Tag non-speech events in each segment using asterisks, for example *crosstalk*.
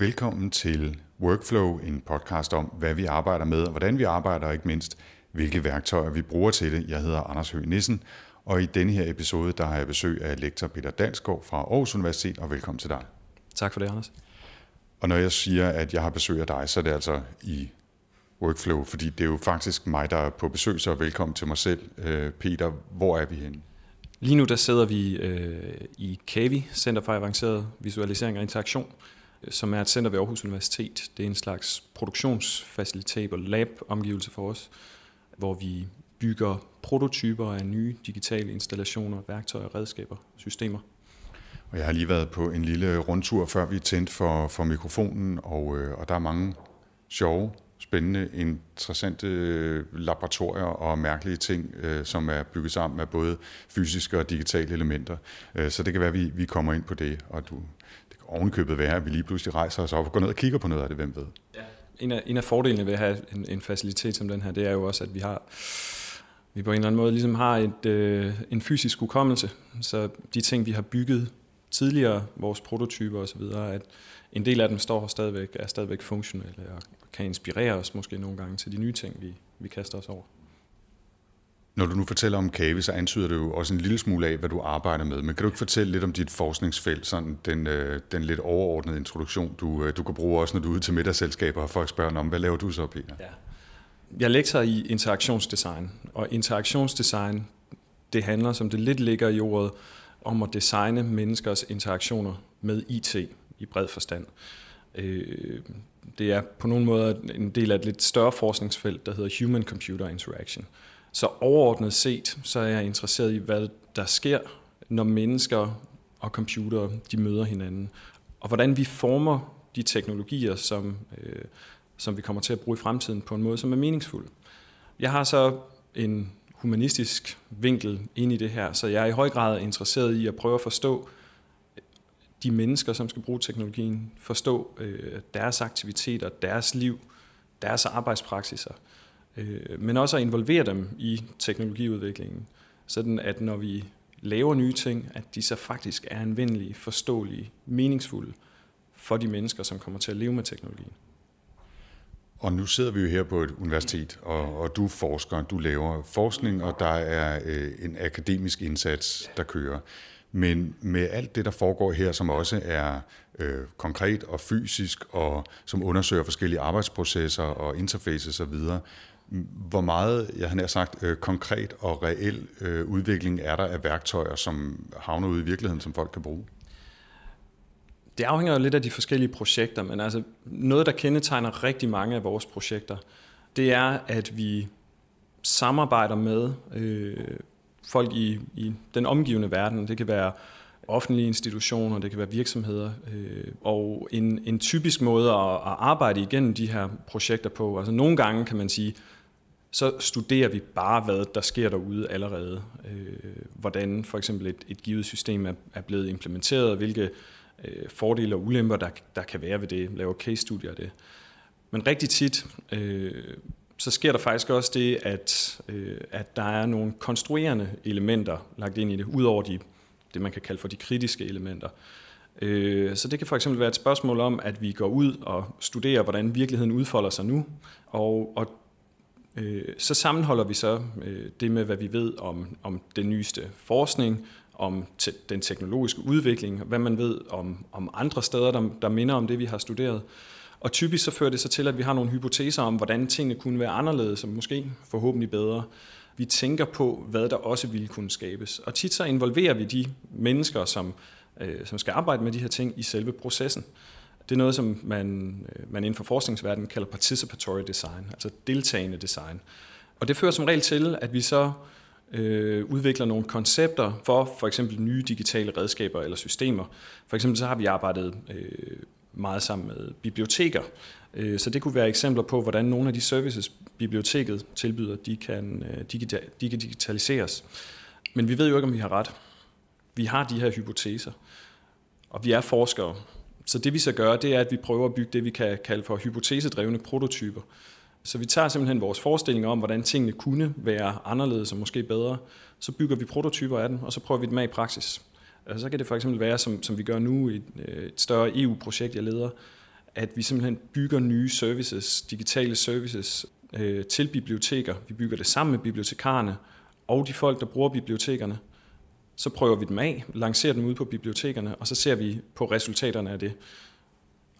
Velkommen til Workflow, en podcast om, hvad vi arbejder med, og hvordan vi arbejder, og ikke mindst, hvilke værktøjer vi bruger til det. Jeg hedder Anders Høgh Nissen, og i denne her episode, der har jeg besøg af lektor Peter Dalsgaard fra Aarhus Universitet, og velkommen til dig. Tak for det, Anders. Og når jeg siger, at jeg har besøg af dig, så er det altså i Workflow, fordi det er jo faktisk mig, der er på besøg, så velkommen til mig selv. Øh, Peter, hvor er vi henne? Lige nu der sidder vi øh, i CAVI, Center for Avanceret Visualisering og Interaktion, som er et center ved Aarhus Universitet. Det er en slags produktionsfacilitet og lab-omgivelse for os, hvor vi bygger prototyper af nye digitale installationer, værktøjer, redskaber, systemer. Og jeg har lige været på en lille rundtur, før vi tændte for, for mikrofonen, og, øh, og der er mange sjove, spændende, interessante øh, laboratorier og mærkelige ting, øh, som er bygget sammen af både fysiske og digitale elementer. Øh, så det kan være, at vi, vi kommer ind på det, og du, ovenkøbet være, at vi lige pludselig rejser os op og går ned og kigger på noget af det, hvem ved. Ja. En, af, en af fordelene ved at have en, en facilitet som den her, det er jo også, at vi har vi på en eller anden måde ligesom har et, øh, en fysisk hukommelse, så de ting, vi har bygget tidligere, vores prototyper osv., at en del af dem står stadigvæk, er stadigvæk funktionelle og kan inspirere os måske nogle gange til de nye ting, vi, vi kaster os over. Når du nu fortæller om Kave, så antyder det jo også en lille smule af, hvad du arbejder med. Men kan du ikke fortælle lidt om dit forskningsfelt, sådan den, øh, den lidt overordnede introduktion, du, øh, du kan bruge også, når du er ude til middagsselskaber, og folk spørger om, hvad laver du så, Peter? Ja. Jeg lektor i interaktionsdesign, og interaktionsdesign, det handler, som det lidt ligger i ordet, om at designe menneskers interaktioner med IT i bred forstand. Øh, det er på nogle måder en del af et lidt større forskningsfelt, der hedder Human-Computer Interaction. Så overordnet set, så er jeg interesseret i, hvad der sker, når mennesker og computere de møder hinanden, og hvordan vi former de teknologier, som, øh, som vi kommer til at bruge i fremtiden på en måde, som er meningsfuld. Jeg har så en humanistisk vinkel ind i det her, så jeg er i høj grad interesseret i at prøve at forstå øh, de mennesker, som skal bruge teknologien, forstå øh, deres aktiviteter, deres liv, deres arbejdspraksiser, øh, Øh, men også at involvere dem i teknologiudviklingen, sådan at når vi laver nye ting, at de så faktisk er anvendelige, forståelige, meningsfulde for de mennesker, som kommer til at leve med teknologien. Og nu sidder vi jo her på et universitet, og, og du forsker, du laver forskning, og der er øh, en akademisk indsats, der kører. Men med alt det, der foregår her, som også er øh, konkret og fysisk, og som undersøger forskellige arbejdsprocesser og interfaces osv., hvor meget, jeg har sagt, øh, konkret og reel øh, udvikling er der af værktøjer, som havner ude i virkeligheden, som folk kan bruge? Det afhænger jo lidt af de forskellige projekter, men altså noget, der kendetegner rigtig mange af vores projekter, det er, at vi samarbejder med øh, folk i, i den omgivende verden. Det kan være offentlige institutioner, det kan være virksomheder. Øh, og en, en typisk måde at, at arbejde igennem de her projekter på, altså nogle gange kan man sige, så studerer vi bare, hvad der sker derude allerede. Øh, hvordan for eksempel et, et givet system er, er blevet implementeret, hvilke øh, fordele og ulemper, der, der kan være ved det, laver case-studier af det. Men rigtig tit, øh, så sker der faktisk også det, at, øh, at der er nogle konstruerende elementer lagt ind i det, udover de, det, man kan kalde for de kritiske elementer. Øh, så det kan for eksempel være et spørgsmål om, at vi går ud og studerer, hvordan virkeligheden udfolder sig nu, og, og øh, så sammenholder vi så øh, det med, hvad vi ved om, om den nyeste forskning, om te- den teknologiske udvikling, hvad man ved om, om andre steder, der, der minder om det, vi har studeret. Og typisk så fører det så til, at vi har nogle hypoteser om, hvordan tingene kunne være anderledes, og måske forhåbentlig bedre. Vi tænker på, hvad der også ville kunne skabes. Og tit så involverer vi de mennesker, som, øh, som skal arbejde med de her ting i selve processen. Det er noget, som man, øh, man inden for forskningsverdenen kalder participatory design, altså deltagende design. Og det fører som regel til, at vi så øh, udvikler nogle koncepter for for eksempel nye digitale redskaber eller systemer. For eksempel så har vi arbejdet øh, meget sammen med biblioteker. Øh, så det kunne være eksempler på, hvordan nogle af de services, biblioteket tilbyder, de kan, øh, de kan digitaliseres. Men vi ved jo ikke, om vi har ret. Vi har de her hypoteser, og vi er forskere. Så det vi så gør, det er, at vi prøver at bygge det, vi kan kalde for hypotesedrevne prototyper. Så vi tager simpelthen vores forestilling om, hvordan tingene kunne være anderledes og måske bedre. Så bygger vi prototyper af dem, og så prøver vi dem af i praksis. Og så kan det for eksempel være, som, som vi gør nu i et, øh, et større EU-projekt, jeg leder, at vi simpelthen bygger nye services, digitale services øh, til biblioteker. Vi bygger det sammen med bibliotekarerne og de folk, der bruger bibliotekerne. Så prøver vi dem af, lancerer dem ud på bibliotekerne, og så ser vi på resultaterne af det.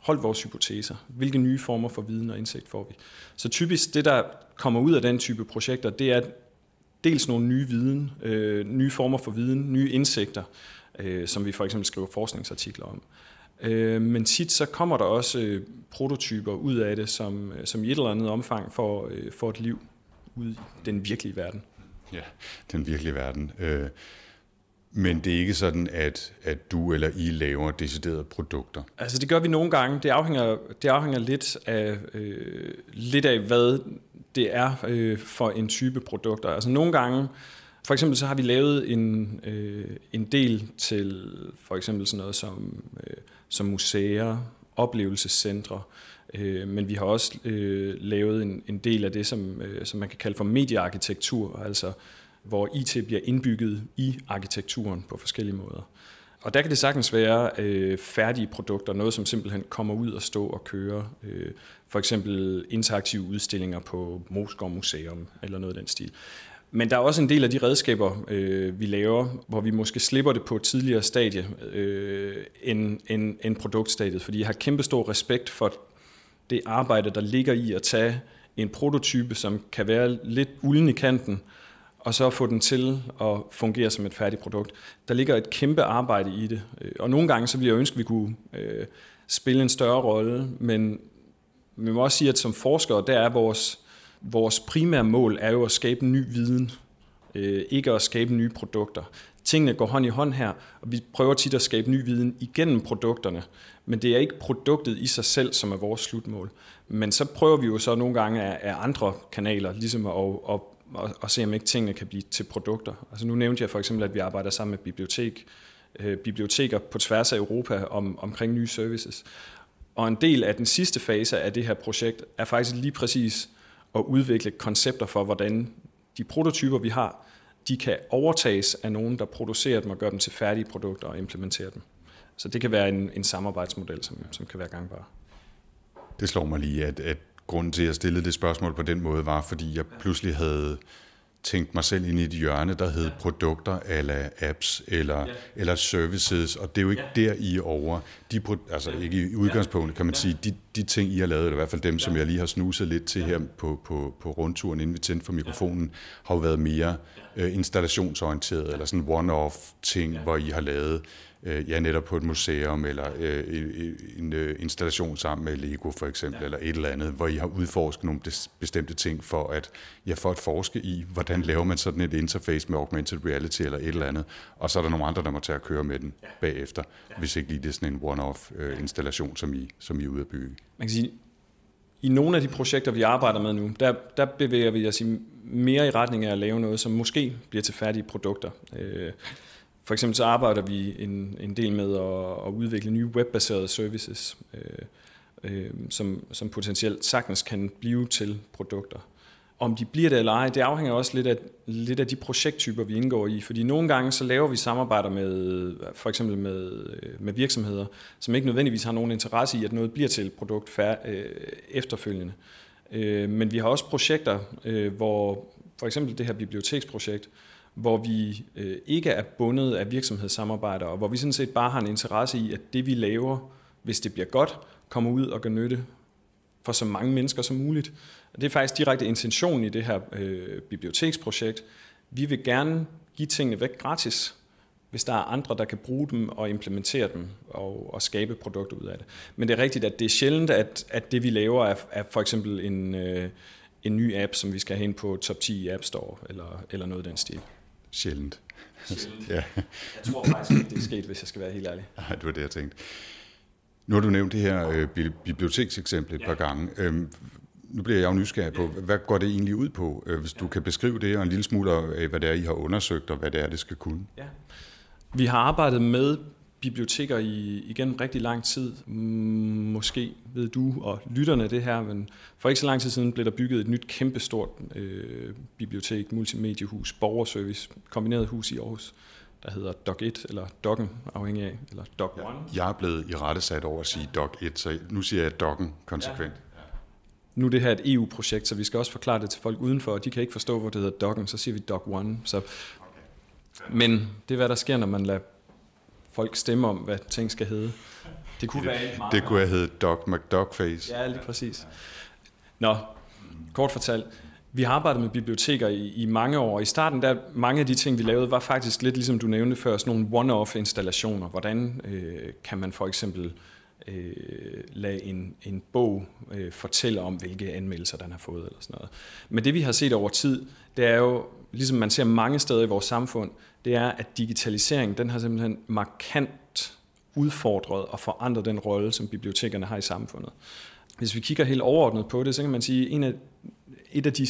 Hold vores hypoteser. Hvilke nye former for viden og indsigt får vi? Så typisk det, der kommer ud af den type projekter, det er dels nogle nye viden, øh, nye former for viden, nye indsigter, øh, som vi for eksempel skriver forskningsartikler om. Øh, men tit så kommer der også øh, prototyper ud af det, som, øh, som i et eller andet omfang får, øh, får et liv ud i den virkelige verden. Ja, den virkelige verden. Øh, men det er ikke sådan, at, at du eller I laver deciderede produkter? Altså det gør vi nogle gange. Det afhænger, det afhænger lidt, af, øh, lidt af, hvad det er øh, for en type produkter. Altså nogle gange, for eksempel så har vi lavet en, øh, en del til for eksempel sådan noget som, øh, som museer, oplevelsescentre, øh, men vi har også øh, lavet en, en del af det, som, øh, som man kan kalde for mediearkitektur, altså hvor IT bliver indbygget i arkitekturen på forskellige måder. Og der kan det sagtens være øh, færdige produkter, noget som simpelthen kommer ud og stå og køre. Øh, for eksempel interaktive udstillinger på Moskov Museum eller noget af den stil. Men der er også en del af de redskaber, øh, vi laver, hvor vi måske slipper det på et tidligere stadie øh, end, end, end produktstadiet, fordi jeg har kæmpe stor respekt for det arbejde, der ligger i at tage en prototype, som kan være lidt ulden i kanten, og så få den til at fungere som et færdigt produkt. Der ligger et kæmpe arbejde i det, øh, og nogle gange så vil jeg ønske, at vi kunne øh, spille en større rolle, men vi må også sige, at som forskere, der er vores, vores primære mål er jo at skabe ny viden, øh, ikke at skabe nye produkter. Tingene går hånd i hånd her, og vi prøver tit at skabe ny viden igennem produkterne, men det er ikke produktet i sig selv, som er vores slutmål. Men så prøver vi jo så nogle gange af, af andre kanaler, ligesom at, at og, og se, om ikke tingene kan blive til produkter. Altså nu nævnte jeg for eksempel, at vi arbejder sammen med bibliotek, øh, biblioteker på tværs af Europa om, omkring nye services. Og en del af den sidste fase af det her projekt er faktisk lige præcis at udvikle koncepter for, hvordan de prototyper, vi har, de kan overtages af nogen, der producerer dem og gør dem til færdige produkter og implementerer dem. Så det kan være en, en samarbejdsmodel, som, som kan være gangbar. Det slår mig lige, at, at grunden til, at jeg stillede det spørgsmål på den måde, var, fordi jeg pludselig havde tænkt mig selv ind i et hjørne, der hed produkter eller apps eller, ja. eller services, og det er jo ikke ja. der, I er over. De, altså ikke i udgangspunktet, kan man sige, de, de ting, I har lavet, eller i hvert fald dem, som jeg lige har snuset lidt til her på, på, på rundturen, inden vi tændte for mikrofonen, har jo været mere øh, installationsorienteret, eller sådan one-off ting, hvor I har lavet øh, ja, netop på et museum, eller øh, en øh, installation sammen med Lego for eksempel, ja. eller et eller andet, hvor I har udforsket nogle bestemte ting for at, ja, for at forske i, hvordan laver man sådan et interface med augmented reality eller et eller andet, og så er der nogle andre, der må tage at køre med den ja. bagefter, ja. hvis ikke lige det er sådan en one-off øh, installation, som I, som I er ude at bygge. Man kan sige, i nogle af de projekter, vi arbejder med nu, der, der bevæger vi os mere i retning af at lave noget, som måske bliver til færdige produkter. Øh, for eksempel så arbejder vi en, en del med at, at udvikle nye webbaserede services, øh, øh, som, som potentielt sagtens kan blive til produkter. Om de bliver det eller ej, det afhænger også lidt af, lidt af de projekttyper, vi indgår i. Fordi nogle gange så laver vi samarbejder med for eksempel med, øh, med virksomheder, som ikke nødvendigvis har nogen interesse i, at noget bliver til et produkt fær, øh, efterfølgende. Øh, men vi har også projekter, øh, hvor for eksempel det her biblioteksprojekt, hvor vi øh, ikke er bundet af virksomhedssamarbejder, og hvor vi sådan set bare har en interesse i, at det vi laver, hvis det bliver godt, kommer ud og gør nytte for så mange mennesker som muligt. Og det er faktisk direkte intentionen i det her øh, biblioteksprojekt. Vi vil gerne give tingene væk gratis, hvis der er andre, der kan bruge dem og implementere dem og, og skabe produkter ud af det. Men det er rigtigt, at det er sjældent, at, at det vi laver er, er for eksempel en, øh, en ny app, som vi skal have ind på top 10 i App Store eller, eller noget af den stil. Sjældent. Sjældent. ja. Jeg tror faktisk ikke, det er sket, hvis jeg skal være helt ærlig. Nej, det var det, jeg tænkte. Nu har du nævnt det her øh, bibliotekseksempel et ja. par gange. Øhm, nu bliver jeg jo nysgerrig på, hvad går det egentlig ud på, øh, hvis du kan beskrive det, og en lille smule af, hvad det er, I har undersøgt, og hvad det er, det skal kunne. Ja. Vi har arbejdet med biblioteker i, igennem rigtig lang tid. Måske ved du og lytterne det her, men for ikke så lang tid siden blev der bygget et nyt kæmpestort øh, bibliotek, multimediehus, borgerservice, kombineret hus i Aarhus. der hedder Doc1 eller Doc'en, afhængig af, eller Doc1. Ja, jeg er blevet i rette sat over at sige Doc1, så nu siger jeg Doc'en konsekvent. Ja. Nu er det her et EU-projekt, så vi skal også forklare det til folk udenfor, og de kan ikke forstå, hvor det hedder Doc'en, så siger vi Doc1. Så. Men det er, hvad der sker, når man lader folk stemme om, hvad ting skal hedde. Det kunne, det, være meget det kunne have heddet Doc McDogface. Ja, lige præcis. Nå, kort fortalt. Vi har arbejdet med biblioteker i, i mange år. I starten, der mange af de ting, vi lavede, var faktisk lidt ligesom du nævnte før, sådan nogle one-off installationer. Hvordan øh, kan man for eksempel øh, lade en, en bog øh, fortælle om, hvilke anmeldelser den har fået eller sådan noget. Men det vi har set over tid, det er jo, ligesom man ser mange steder i vores samfund, det er, at digitalisering, den har simpelthen markant udfordret og forandret den rolle, som bibliotekerne har i samfundet. Hvis vi kigger helt overordnet på det, så kan man sige, at en af, et af de,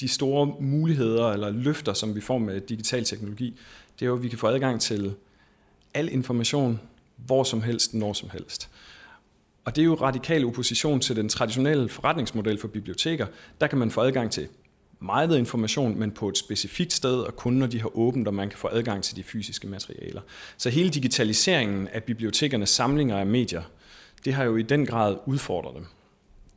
de store muligheder eller løfter, som vi får med digital teknologi, det er jo, at vi kan få adgang til al information, hvor som helst, når som helst. Og det er jo radikal opposition til den traditionelle forretningsmodel for biblioteker. Der kan man få adgang til meget information, men på et specifikt sted, og kun når de har åbent, og man kan få adgang til de fysiske materialer. Så hele digitaliseringen af bibliotekernes samlinger af medier, det har jo i den grad udfordret dem.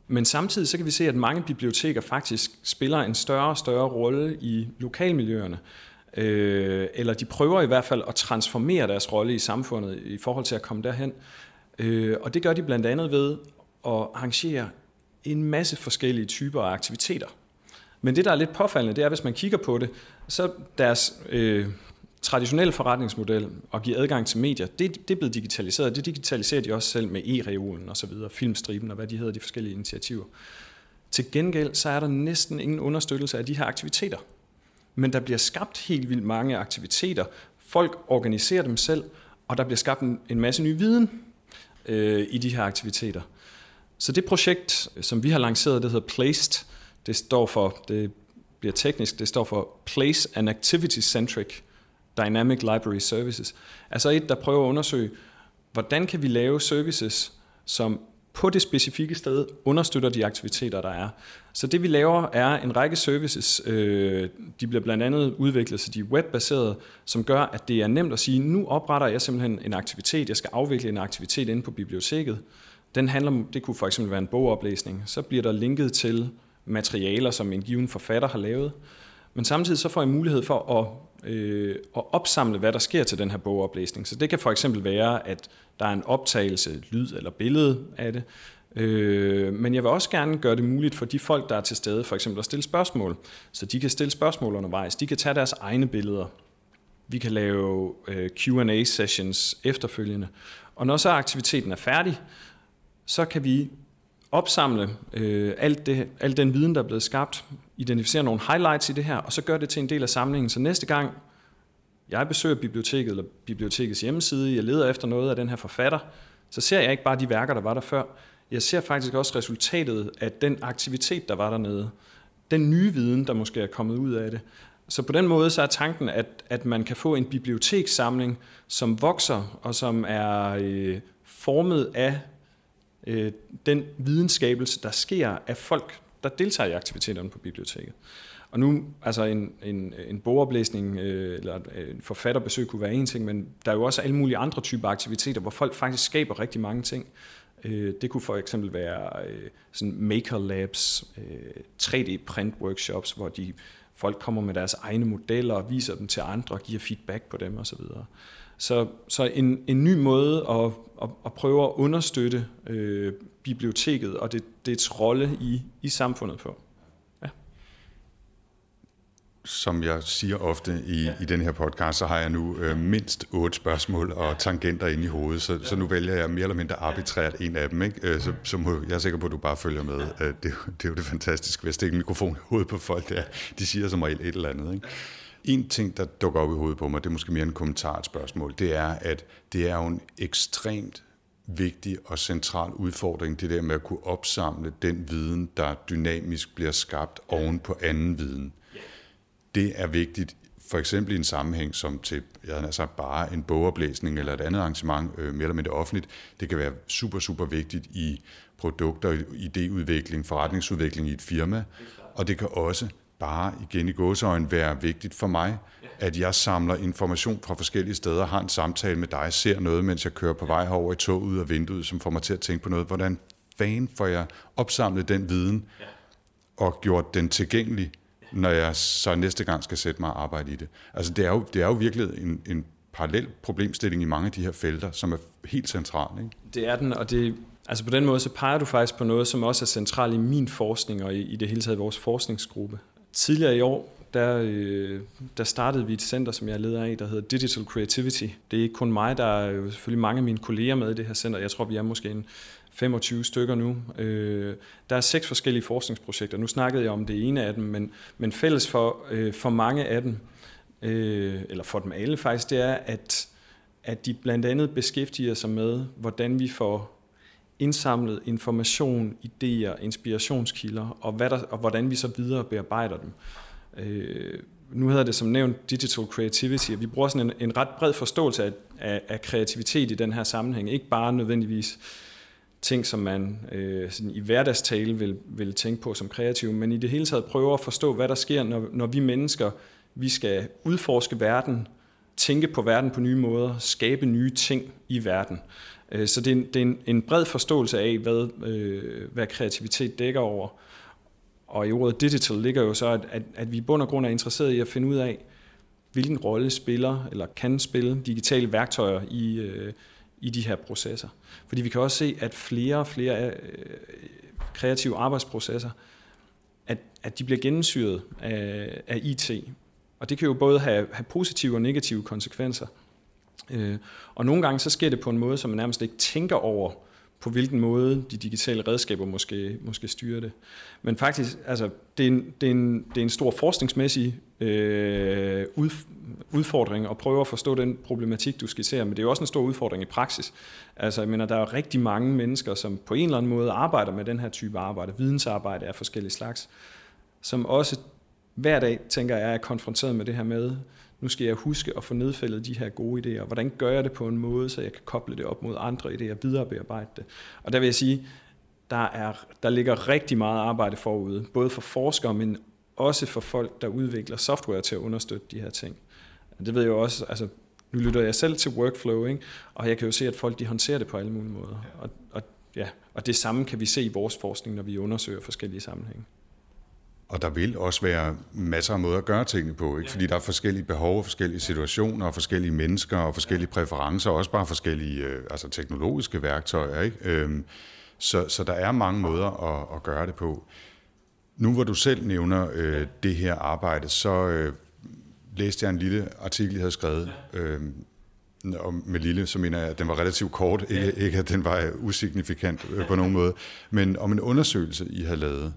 Men samtidig så kan vi se, at mange biblioteker faktisk spiller en større og større rolle i lokalmiljøerne. Øh, eller de prøver i hvert fald at transformere deres rolle i samfundet i forhold til at komme derhen. Øh, og det gør de blandt andet ved at arrangere en masse forskellige typer af aktiviteter. Men det, der er lidt påfaldende, det er, hvis man kigger på det, så deres øh, traditionelle forretningsmodel at give adgang til medier, det, det er blevet digitaliseret. Det digitaliserer de også selv med e-reolen og så videre, filmstriben og hvad de hedder, de forskellige initiativer. Til gengæld så er der næsten ingen understøttelse af de her aktiviteter. Men der bliver skabt helt vildt mange aktiviteter. Folk organiserer dem selv, og der bliver skabt en, en masse ny viden øh, i de her aktiviteter. Så det projekt, som vi har lanceret, det hedder Placed, det står for, det bliver teknisk, det står for Place and Activity Centric Dynamic Library Services. Altså et, der prøver at undersøge, hvordan kan vi lave services, som på det specifikke sted understøtter de aktiviteter, der er. Så det vi laver er en række services, øh, de bliver blandt andet udviklet, så de er webbaserede, som gør, at det er nemt at sige, nu opretter jeg simpelthen en aktivitet, jeg skal afvikle en aktivitet inde på biblioteket. Den handler, det kunne for eksempel være en bogoplæsning. Så bliver der linket til materialer, som en given forfatter har lavet. Men samtidig så får jeg mulighed for at, øh, at opsamle, hvad der sker til den her bogoplæsning. Så det kan for eksempel være, at der er en optagelse, lyd eller billede af det. Øh, men jeg vil også gerne gøre det muligt for de folk, der er til stede, for eksempel at stille spørgsmål. Så de kan stille spørgsmål undervejs. De kan tage deres egne billeder. Vi kan lave øh, Q&A-sessions efterfølgende. Og når så aktiviteten er færdig, så kan vi opsamle øh, alt, det, alt den viden, der er blevet skabt, identificere nogle highlights i det her, og så gør det til en del af samlingen. Så næste gang jeg besøger biblioteket eller bibliotekets hjemmeside, jeg leder efter noget af den her forfatter, så ser jeg ikke bare de værker, der var der før. Jeg ser faktisk også resultatet af den aktivitet, der var dernede. Den nye viden, der måske er kommet ud af det. Så på den måde så er tanken, at, at man kan få en bibliotekssamling, som vokser og som er øh, formet af øh, den videnskabelse, der sker af folk, der deltager i aktiviteterne på biblioteket. Og nu, altså en, en, en bogoplæsning øh, eller en forfatterbesøg kunne være en ting, men der er jo også alle mulige andre typer aktiviteter, hvor folk faktisk skaber rigtig mange ting. Øh, det kunne for eksempel være øh, sådan maker labs, øh, 3D print workshops, hvor de folk kommer med deres egne modeller og viser dem til andre og giver feedback på dem osv. Så, så en, en ny måde at, at, at prøve at understøtte øh, biblioteket og det, dets rolle i, i samfundet på. Ja. Som jeg siger ofte i, ja. i den her podcast, så har jeg nu øh, mindst otte spørgsmål og tangenter ind i hovedet, så, ja. så nu vælger jeg mere eller mindre arbitrært en af dem. Ikke? Øh, så, så må, jeg er sikker på, at du bare følger med. Øh, det, det er jo det fantastiske ved at stikke en mikrofon i hovedet på folk. Der. De siger som regel et eller andet. Ikke? En ting, der dukker op i hovedet på mig, det er måske mere en kommentar et spørgsmål, det er, at det er jo en ekstremt vigtig og central udfordring, det der med at kunne opsamle den viden, der dynamisk bliver skabt oven på anden viden. Det er vigtigt, for eksempel i en sammenhæng som til jeg har sagt, bare en bogoplæsning eller et andet arrangement, øh, mere eller mindre offentligt. Det kan være super, super vigtigt i produkter, idéudvikling, forretningsudvikling i et firma, og det kan også bare igen i gåseøjne være vigtigt for mig, at jeg samler information fra forskellige steder, har en samtale med dig, ser noget, mens jeg kører på vej herover i toget ud af vinduet, som får mig til at tænke på noget. Hvordan fanden får jeg opsamlet den viden og gjort den tilgængelig, når jeg så næste gang skal sætte mig og arbejde i det. Altså det er jo, det er jo virkelig en, en parallel problemstilling i mange af de her felter, som er helt centrale. Ikke? Det er den, og det, altså på den måde så peger du faktisk på noget, som også er centralt i min forskning og i, i det hele taget vores forskningsgruppe. Tidligere i år, der, øh, der startede vi et center, som jeg leder af, der hedder Digital Creativity. Det er ikke kun mig, der er jo selvfølgelig mange af mine kolleger med i det her center. Jeg tror, vi er måske en 25 stykker nu. Øh, der er seks forskellige forskningsprojekter. Nu snakkede jeg om det ene af dem, men, men fælles for, øh, for mange af dem, øh, eller for dem alle faktisk, det er, at, at de blandt andet beskæftiger sig med, hvordan vi får indsamlet information, idéer, inspirationskilder, og, hvad der, og hvordan vi så videre bearbejder dem. Øh, nu hedder det som nævnt Digital Creativity, og vi bruger sådan en, en ret bred forståelse af, af, af kreativitet i den her sammenhæng. Ikke bare nødvendigvis ting, som man øh, sådan i hverdagstale vil, vil tænke på som kreativ, men i det hele taget prøver at forstå, hvad der sker, når, når vi mennesker vi skal udforske verden, tænke på verden på nye måder, skabe nye ting i verden. Øh, så det er en, det er en, en bred forståelse af, hvad, øh, hvad kreativitet dækker over. Og i ordet digital ligger jo så, at, at, at vi i bund og grund er interesseret i at finde ud af, hvilken rolle spiller eller kan spille digitale værktøjer i, øh, i de her processer. Fordi vi kan også se, at flere og flere øh, kreative arbejdsprocesser, at, at de bliver gennemsyret af, af IT. Og det kan jo både have, have positive og negative konsekvenser. Øh, og nogle gange så sker det på en måde, som man nærmest ikke tænker over, på hvilken måde de digitale redskaber måske, måske styrer det. Men faktisk, altså, det, er en, det, er en, det er en stor forskningsmæssig øh, ud, udfordring at prøve at forstå den problematik, du skitserer, men det er jo også en stor udfordring i praksis. Altså, jeg mener, der er rigtig mange mennesker, som på en eller anden måde arbejder med den her type arbejde, vidensarbejde af forskellige slags, som også hver dag, tænker jeg, er konfronteret med det her med, nu skal jeg huske at få nedfældet de her gode idéer. Hvordan gør jeg det på en måde, så jeg kan koble det op mod andre idéer, videre bearbejde det. Og der vil jeg sige, der, er, der ligger rigtig meget arbejde forude, både for forskere, men også for folk, der udvikler software til at understøtte de her ting. Det ved jeg jo også, altså nu lytter jeg selv til workflow, ikke? og jeg kan jo se, at folk de håndterer det på alle mulige måder. Og, og, ja, og det samme kan vi se i vores forskning, når vi undersøger forskellige sammenhænge. Og der vil også være masser af måder at gøre tingene på, ikke? fordi der er forskellige behov, forskellige situationer, og forskellige mennesker, og forskellige præferencer, og også bare forskellige øh, altså teknologiske værktøjer. Ikke? Øhm, så, så der er mange måder at, at gøre det på. Nu hvor du selv nævner øh, det her arbejde, så øh, læste jeg en lille artikel, jeg havde skrevet. Øh, og med lille, så mener jeg, at den var relativt kort, ikke, ikke at den var usignifikant øh, på nogen måde, men om en undersøgelse, I havde lavet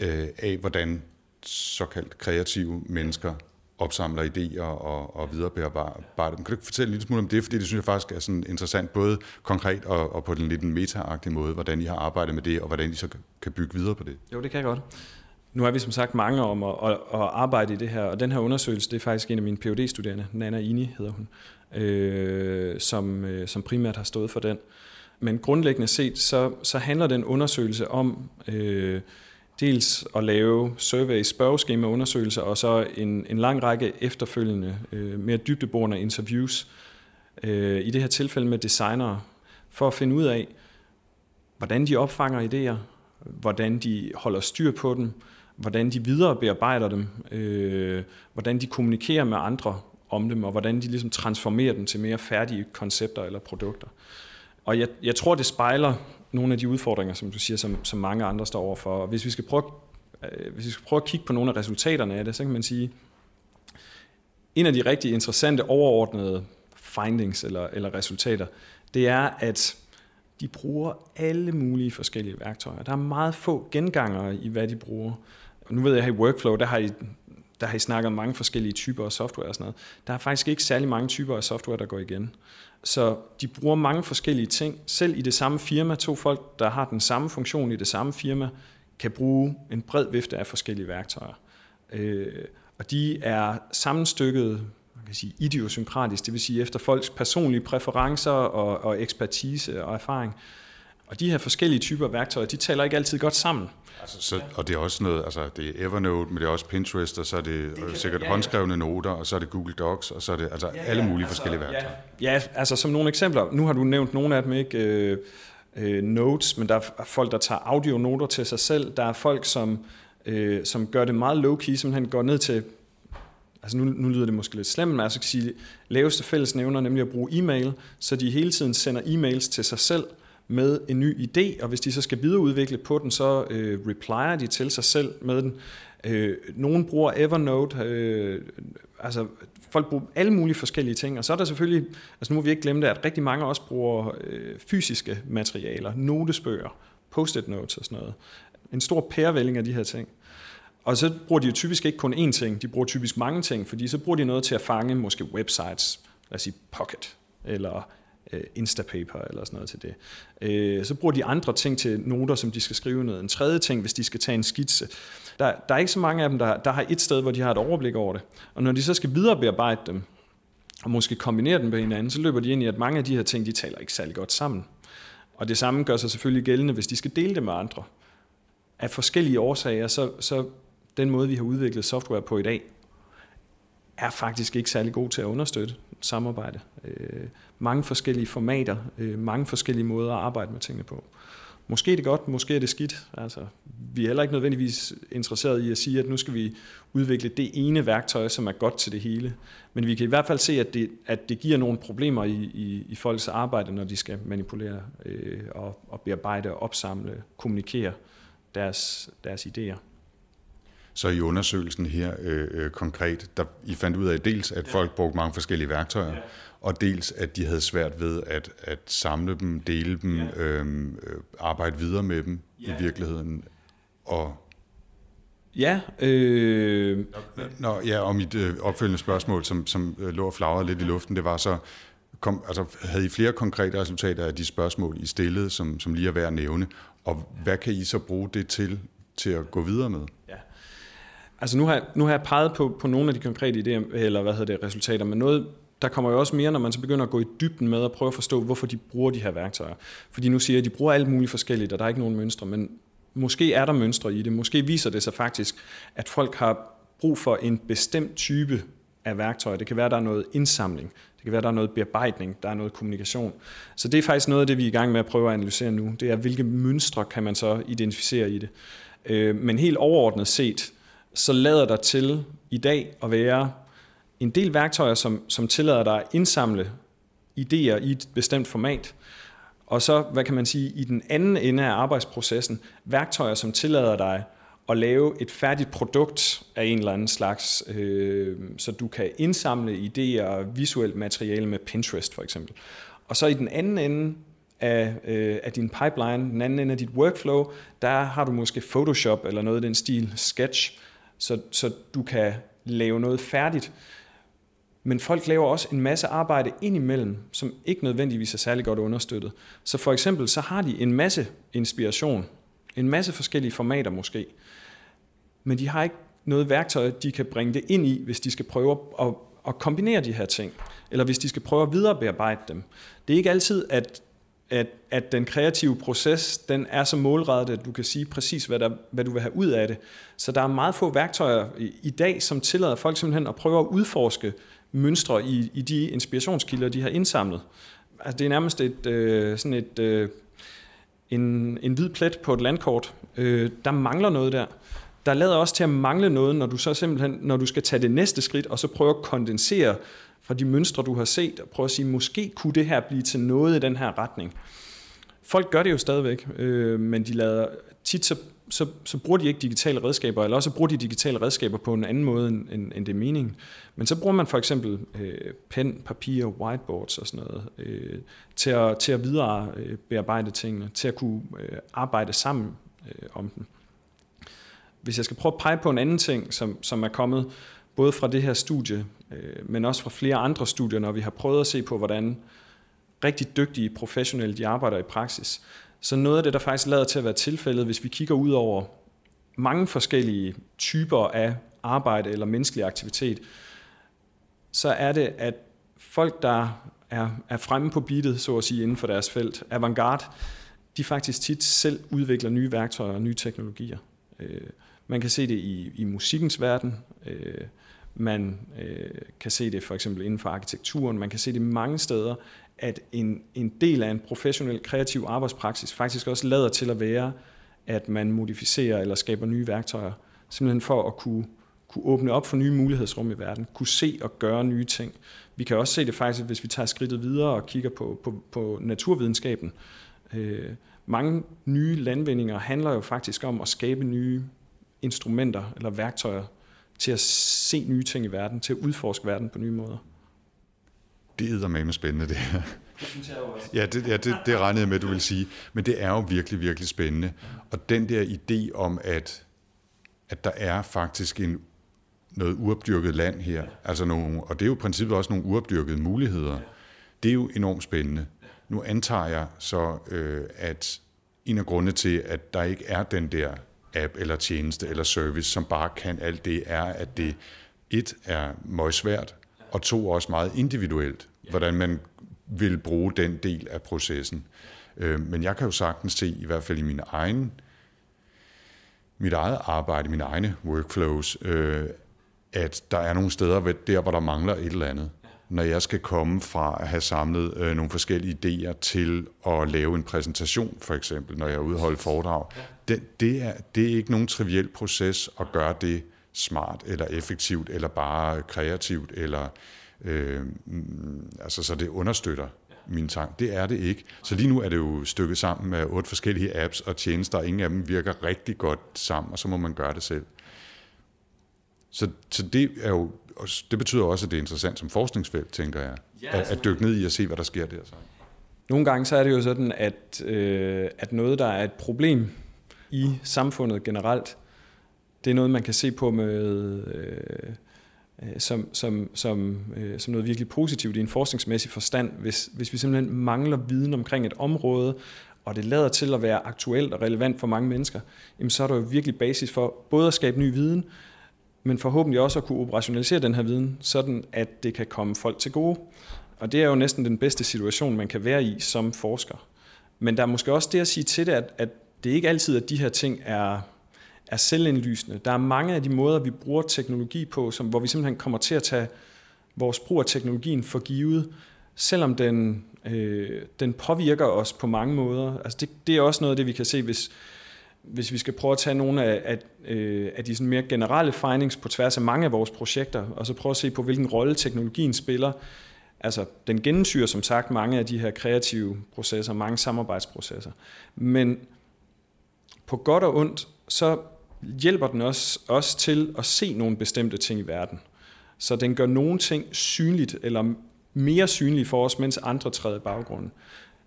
øh, af, hvordan såkaldt kreative mennesker opsamler idéer og, og viderebearbejder dem. Kan du fortælle lidt smule om det, fordi det synes jeg faktisk er sådan interessant, både konkret og, og på den lidt meta måde, hvordan I har arbejdet med det, og hvordan I så kan bygge videre på det? Jo, det kan jeg godt. Nu har vi som sagt mange om at, at, at arbejde i det her, og den her undersøgelse, det er faktisk en af mine phd studerende Nana Ini hedder hun, øh, som, øh, som primært har stået for den. Men grundlæggende set, så, så handler den undersøgelse om øh, dels at lave survey, spørgeskema undersøgelser, og så en, en lang række efterfølgende, øh, mere dybdeborende interviews, øh, i det her tilfælde med designere, for at finde ud af, hvordan de opfanger idéer, hvordan de holder styr på dem, hvordan de videre bearbejder dem, øh, hvordan de kommunikerer med andre om dem, og hvordan de ligesom transformerer dem til mere færdige koncepter eller produkter. Og jeg, jeg tror, det spejler nogle af de udfordringer, som du siger, som, som mange andre står overfor. Og hvis vi skal prøve, øh, hvis vi skal prøve at kigge på nogle af resultaterne af det, så kan man sige, en af de rigtig interessante overordnede findings eller, eller resultater, det er, at de bruger alle mulige forskellige værktøjer. Der er meget få gengangere i, hvad de bruger. Og nu ved jeg, at i Workflow, der har I, der har I snakket om mange forskellige typer af software og sådan noget. Der er faktisk ikke særlig mange typer af software, der går igen. Så de bruger mange forskellige ting. Selv i det samme firma, to folk, der har den samme funktion i det samme firma, kan bruge en bred vifte af forskellige værktøjer. Øh, og de er sammenstykket man kan sige, idiosynkratisk, det vil sige efter folks personlige præferencer og, og ekspertise og erfaring. Og de her forskellige typer værktøjer, de taler ikke altid godt sammen. Altså, så, og det er også noget, altså det er Evernote, men det er også Pinterest, og så er det, det kan, sikkert ja, ja. håndskrevne noter, og så er det Google Docs, og så er det altså ja, ja, alle mulige altså, forskellige værktøjer. Ja, ja, altså som nogle eksempler. Nu har du nævnt nogle af dem, ikke? Øh, øh, notes, men der er folk, der tager audionoter til sig selv. Der er folk, som, øh, som gør det meget low-key, som han går ned til altså nu, nu lyder det måske lidt slemt, men altså kan sige, laveste fællesnævner, nemlig at bruge e-mail, så de hele tiden sender e-mails til sig selv, med en ny idé, og hvis de så skal videreudvikle på den, så øh, replier de til sig selv med den. Øh, nogen bruger Evernote, øh, altså folk bruger alle mulige forskellige ting, og så er der selvfølgelig, altså nu må vi ikke glemme det, at rigtig mange også bruger øh, fysiske materialer, notesbøger, post-it notes og sådan noget. En stor pærevælling af de her ting. Og så bruger de jo typisk ikke kun én ting, de bruger typisk mange ting, fordi så bruger de noget til at fange måske websites, lad os sige Pocket, eller øh, Instapaper eller sådan noget til det. Øh, så bruger de andre ting til noter, som de skal skrive ned. En tredje ting, hvis de skal tage en skitse. Der, der er ikke så mange af dem, der, der har et sted, hvor de har et overblik over det. Og når de så skal viderebearbejde dem, og måske kombinere dem med hinanden, så løber de ind i, at mange af de her ting, de taler ikke særlig godt sammen. Og det samme gør sig selvfølgelig gældende, hvis de skal dele det med andre. Af forskellige årsager, så, så den måde, vi har udviklet software på i dag, er faktisk ikke særlig god til at understøtte samarbejde. Øh, mange forskellige formater, øh, mange forskellige måder at arbejde med tingene på. Måske er det godt, måske er det skidt. Altså, vi er heller ikke nødvendigvis interesseret i at sige, at nu skal vi udvikle det ene værktøj, som er godt til det hele. Men vi kan i hvert fald se, at det, at det giver nogle problemer i, i, i folks arbejde, når de skal manipulere øh, og, og bearbejde og opsamle, kommunikere deres, deres idéer. Så i undersøgelsen her øh, øh, konkret, der I fandt ud af dels, at folk brugte mange forskellige værktøjer, ja. og dels, at de havde svært ved at, at samle dem, dele dem, ja. øhm, øh, arbejde videre med dem ja. i virkeligheden. Og Ja. Øh... Nå, ja, og mit øh, opfølgende spørgsmål, som, som øh, lå og flagrede lidt i luften, det var så, kom, altså, havde I flere konkrete resultater af de spørgsmål, I stillede, som, som lige er værd at nævne, og hvad kan I så bruge det til, til at gå videre med? Ja. Altså nu har, nu har jeg peget på, på nogle af de konkrete idéer, eller hvad hedder det, resultater, men noget, der kommer jo også mere, når man så begynder at gå i dybden med at prøve at forstå, hvorfor de bruger de her værktøjer. Fordi nu siger jeg, at de bruger alt muligt forskelligt, og der er ikke nogen mønstre, men måske er der mønstre i det. Måske viser det sig faktisk, at folk har brug for en bestemt type af værktøjer. Det kan være, at der er noget indsamling. Det kan være, at der er noget bearbejdning. Der er noget kommunikation. Så det er faktisk noget af det, vi er i gang med at prøve at analysere nu. Det er, hvilke mønstre kan man så identificere i det. Øh, men helt overordnet set, så lader der til i dag at være en del værktøjer, som, som tillader dig at indsamle idéer i et bestemt format. Og så, hvad kan man sige, i den anden ende af arbejdsprocessen, værktøjer, som tillader dig at lave et færdigt produkt af en eller anden slags, øh, så du kan indsamle idéer og visuelt materiale med Pinterest for eksempel. Og så i den anden ende af, øh, af din pipeline, den anden ende af dit workflow, der har du måske Photoshop eller noget i den stil, Sketch, så, så du kan lave noget færdigt. Men folk laver også en masse arbejde indimellem, som ikke nødvendigvis er særlig godt understøttet. Så for eksempel så har de en masse inspiration, en masse forskellige formater måske, men de har ikke noget værktøj, de kan bringe det ind i, hvis de skal prøve at, at kombinere de her ting, eller hvis de skal prøve at viderebearbejde dem. Det er ikke altid, at at, at den kreative proces, den er så målrettet, at du kan sige præcis, hvad, der, hvad du vil have ud af det. Så der er meget få værktøjer i, i dag, som tillader folk simpelthen at prøve at udforske mønstre i, i de inspirationskilder, de har indsamlet. Altså, det er nærmest et, øh, sådan et, øh, en, en hvid plet på et landkort. Øh, der mangler noget der. Der lader også til at mangle noget, når du så simpelthen, når du skal tage det næste skridt, og så prøve at kondensere fra de mønstre, du har set, og prøve at sige, måske kunne det her blive til noget i den her retning. Folk gør det jo stadigvæk, øh, men de lader tit så, så, så bruger de ikke digitale redskaber, eller også bruger de digitale redskaber på en anden måde, end, end det er meningen. Men så bruger man for eksempel øh, pen, papir, whiteboards og sådan noget, øh, til, at, til at videre øh, bearbejde tingene, til at kunne øh, arbejde sammen øh, om dem. Hvis jeg skal prøve at pege på en anden ting, som, som er kommet både fra det her studie, Øh, men også fra flere andre studier, når vi har prøvet at se på, hvordan rigtig dygtige professionelle de arbejder i praksis. Så noget af det, der faktisk lader til at være tilfældet, hvis vi kigger ud over mange forskellige typer af arbejde eller menneskelig aktivitet, så er det, at folk, der er, er fremme på beatet, så at sige, inden for deres felt, avantgarde, de faktisk tit selv udvikler nye værktøjer og nye teknologier. Øh, man kan se det i, i musikkens verden, øh, man øh, kan se det for eksempel inden for arkitekturen, man kan se det mange steder, at en, en del af en professionel kreativ arbejdspraksis faktisk også lader til at være, at man modificerer eller skaber nye værktøjer, simpelthen for at kunne, kunne åbne op for nye mulighedsrum i verden, kunne se og gøre nye ting. Vi kan også se det faktisk, hvis vi tager skridtet videre og kigger på, på, på naturvidenskaben. Øh, mange nye landvindinger handler jo faktisk om at skabe nye instrumenter eller værktøjer til at se nye ting i verden, til at udforske verden på nye måder. Det er med spændende, det her. Det synes jeg også. Ja, det, ja, det, det regnede jeg med, du vil sige. Men det er jo virkelig, virkelig spændende. Og den der idé om, at, at der er faktisk en, noget uopdyrket land her, altså nogle, og det er jo i princippet også nogle uopdyrkede muligheder, det er jo enormt spændende. Nu antager jeg så, øh, at en af grundene til, at der ikke er den der app eller tjeneste eller service, som bare kan alt det, er, at det et er meget svært, og to også meget individuelt, hvordan man vil bruge den del af processen. Øh, men jeg kan jo sagtens se, i hvert fald i min egen, mit eget arbejde, mine egne workflows, øh, at der er nogle steder der, hvor der mangler et eller andet når jeg skal komme fra at have samlet øh, nogle forskellige idéer til at lave en præsentation, for eksempel, når jeg er holde foredrag. Det, det, er, det er ikke nogen triviel proces at gøre det smart eller effektivt eller bare kreativt, eller øh, mm, altså, så det understøtter min tank. Det er det ikke. Så lige nu er det jo stykket sammen med otte forskellige apps og tjenester, og ingen af dem virker rigtig godt sammen, og så må man gøre det selv. Så, så det er jo det betyder også, at det er interessant som forskningsfelt, tænker jeg, ja, at, at dykke ned i og se, hvad der sker der. Så. Nogle gange så er det jo sådan, at, øh, at noget, der er et problem i samfundet generelt, det er noget, man kan se på med, øh, som, som, som, øh, som noget virkelig positivt i en forskningsmæssig forstand. Hvis, hvis vi simpelthen mangler viden omkring et område, og det lader til at være aktuelt og relevant for mange mennesker, jamen så er der jo virkelig basis for både at skabe ny viden, men forhåbentlig også at kunne operationalisere den her viden, sådan at det kan komme folk til gode. Og det er jo næsten den bedste situation, man kan være i som forsker. Men der er måske også det at sige til det, at, at det ikke altid, at de her ting er, er selvindlysende. Der er mange af de måder, vi bruger teknologi på, som, hvor vi simpelthen kommer til at tage vores brug af teknologien for givet, selvom den, øh, den påvirker os på mange måder. Altså det, det er også noget af det, vi kan se, hvis, hvis vi skal prøve at tage nogle af, af, øh, af de sådan mere generelle findings på tværs af mange af vores projekter, og så prøve at se på, hvilken rolle teknologien spiller. Altså, den gennemsyrer som sagt mange af de her kreative processer, mange samarbejdsprocesser. Men på godt og ondt, så hjælper den også, også til at se nogle bestemte ting i verden. Så den gør nogle ting synligt, eller mere synlige for os, mens andre træder i baggrunden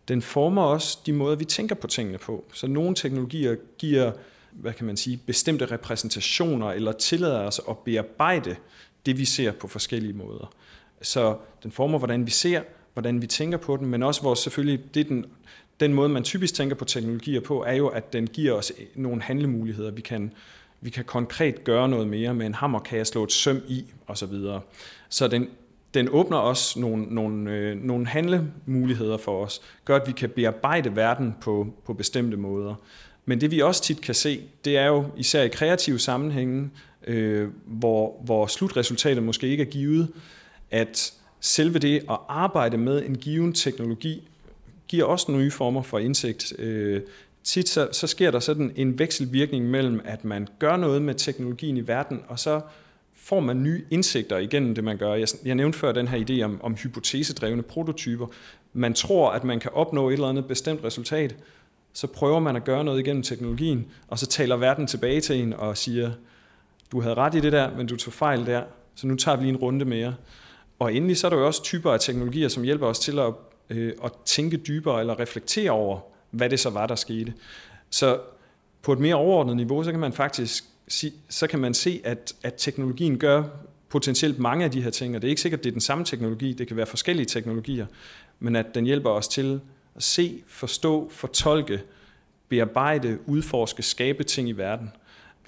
den former også de måder, vi tænker på tingene på. Så nogle teknologier giver, hvad kan man sige, bestemte repræsentationer, eller tillader os at bearbejde det, vi ser på forskellige måder. Så den former, hvordan vi ser, hvordan vi tænker på den, men også vores selvfølgelig, det den, den måde, man typisk tænker på teknologier på, er jo, at den giver os nogle handlemuligheder. Vi kan, vi kan konkret gøre noget mere med en hammer, kan jeg slå et søm i, osv. Så, så den, den åbner også nogle, nogle, øh, nogle handlemuligheder for os, gør, at vi kan bearbejde verden på, på bestemte måder. Men det vi også tit kan se, det er jo især i kreative sammenhænge, øh, hvor, hvor slutresultatet måske ikke er givet, at selve det at arbejde med en given teknologi giver også nye former for indsigt. Øh, tit så, så sker der sådan en vekselvirkning mellem, at man gør noget med teknologien i verden, og så får man nye indsigter igennem det, man gør. Jeg, jeg nævnte før den her idé om, om hypotesedrevne prototyper. Man tror, at man kan opnå et eller andet bestemt resultat, så prøver man at gøre noget igennem teknologien, og så taler verden tilbage til en og siger, du havde ret i det der, men du tog fejl der, så nu tager vi lige en runde mere. Og endelig så er der jo også typer af teknologier, som hjælper os til at, øh, at tænke dybere eller reflektere over, hvad det så var, der skete. Så på et mere overordnet niveau, så kan man faktisk så kan man se, at, at teknologien gør potentielt mange af de her ting, og det er ikke sikkert, at det er den samme teknologi, det kan være forskellige teknologier, men at den hjælper os til at se, forstå, fortolke, bearbejde, udforske, skabe ting i verden.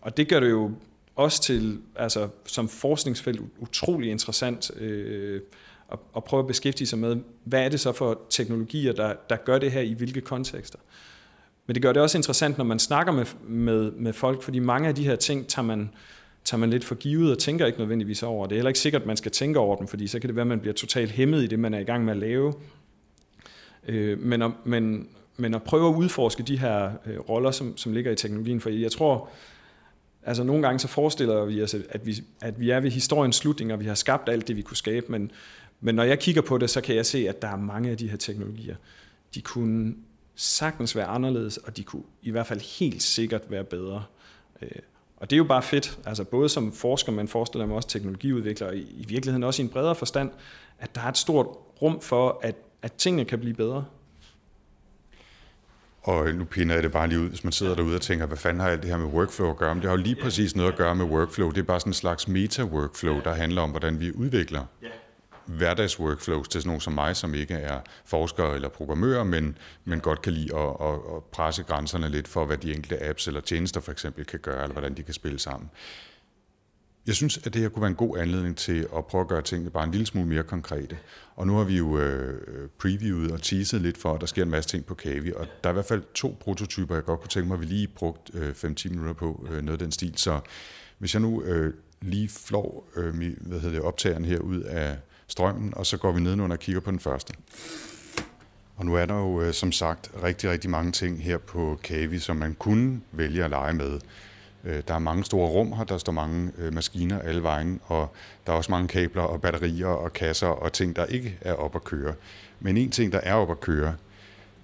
Og det gør det jo også til, altså som forskningsfelt, utrolig interessant øh, at, at prøve at beskæftige sig med, hvad er det så for teknologier, der, der gør det her i hvilke kontekster. Men det gør det også interessant, når man snakker med, med, med folk, fordi mange af de her ting tager man, tager man lidt for givet og tænker ikke nødvendigvis over. Det er heller ikke sikkert, at man skal tænke over dem, fordi så kan det være, at man bliver totalt hæmmet i det, man er i gang med at lave. Øh, men, at, men, men at prøve at udforske de her øh, roller, som, som ligger i teknologien, for jeg tror, altså nogle gange så forestiller vi os, at vi, at vi er ved historiens slutning, og vi har skabt alt det, vi kunne skabe, men, men når jeg kigger på det, så kan jeg se, at der er mange af de her teknologier, de kunne sagtens være anderledes, og de kunne i hvert fald helt sikkert være bedre. Øh, og det er jo bare fedt, altså både som forsker, men forestiller mig også teknologiudvikler, og i virkeligheden også i en bredere forstand, at der er et stort rum for, at, at tingene kan blive bedre. Og nu piner jeg det bare lige ud, hvis man sidder derude og tænker, hvad fanden har alt det her med workflow at gøre? Men det har jo lige præcis noget at gøre med workflow. Det er bare sådan en slags meta-workflow, der handler om, hvordan vi udvikler hverdagsworkflows til sådan nogen som mig, som ikke er forskere eller programmører, men, men godt kan lide at, at, at presse grænserne lidt for, hvad de enkelte apps eller tjenester for eksempel kan gøre, eller hvordan de kan spille sammen. Jeg synes, at det her kunne være en god anledning til at prøve at gøre tingene bare en lille smule mere konkrete. Og nu har vi jo øh, previewet og teaset lidt for, at der sker en masse ting på Kavi, og der er i hvert fald to prototyper, jeg godt kunne tænke mig, at vi lige brugt øh, 5-10 minutter på, øh, noget af den stil. Så hvis jeg nu øh, lige flår øh, hvad hedder det, optageren her ud af strømmen, og så går vi nedenunder og kigger på den første. Og nu er der jo øh, som sagt rigtig, rigtig mange ting her på Kavi, som man kunne vælge at lege med. Øh, der er mange store rum her, der står mange øh, maskiner alle vejen, og der er også mange kabler og batterier og kasser og ting, der ikke er op at køre. Men en ting, der er op at køre,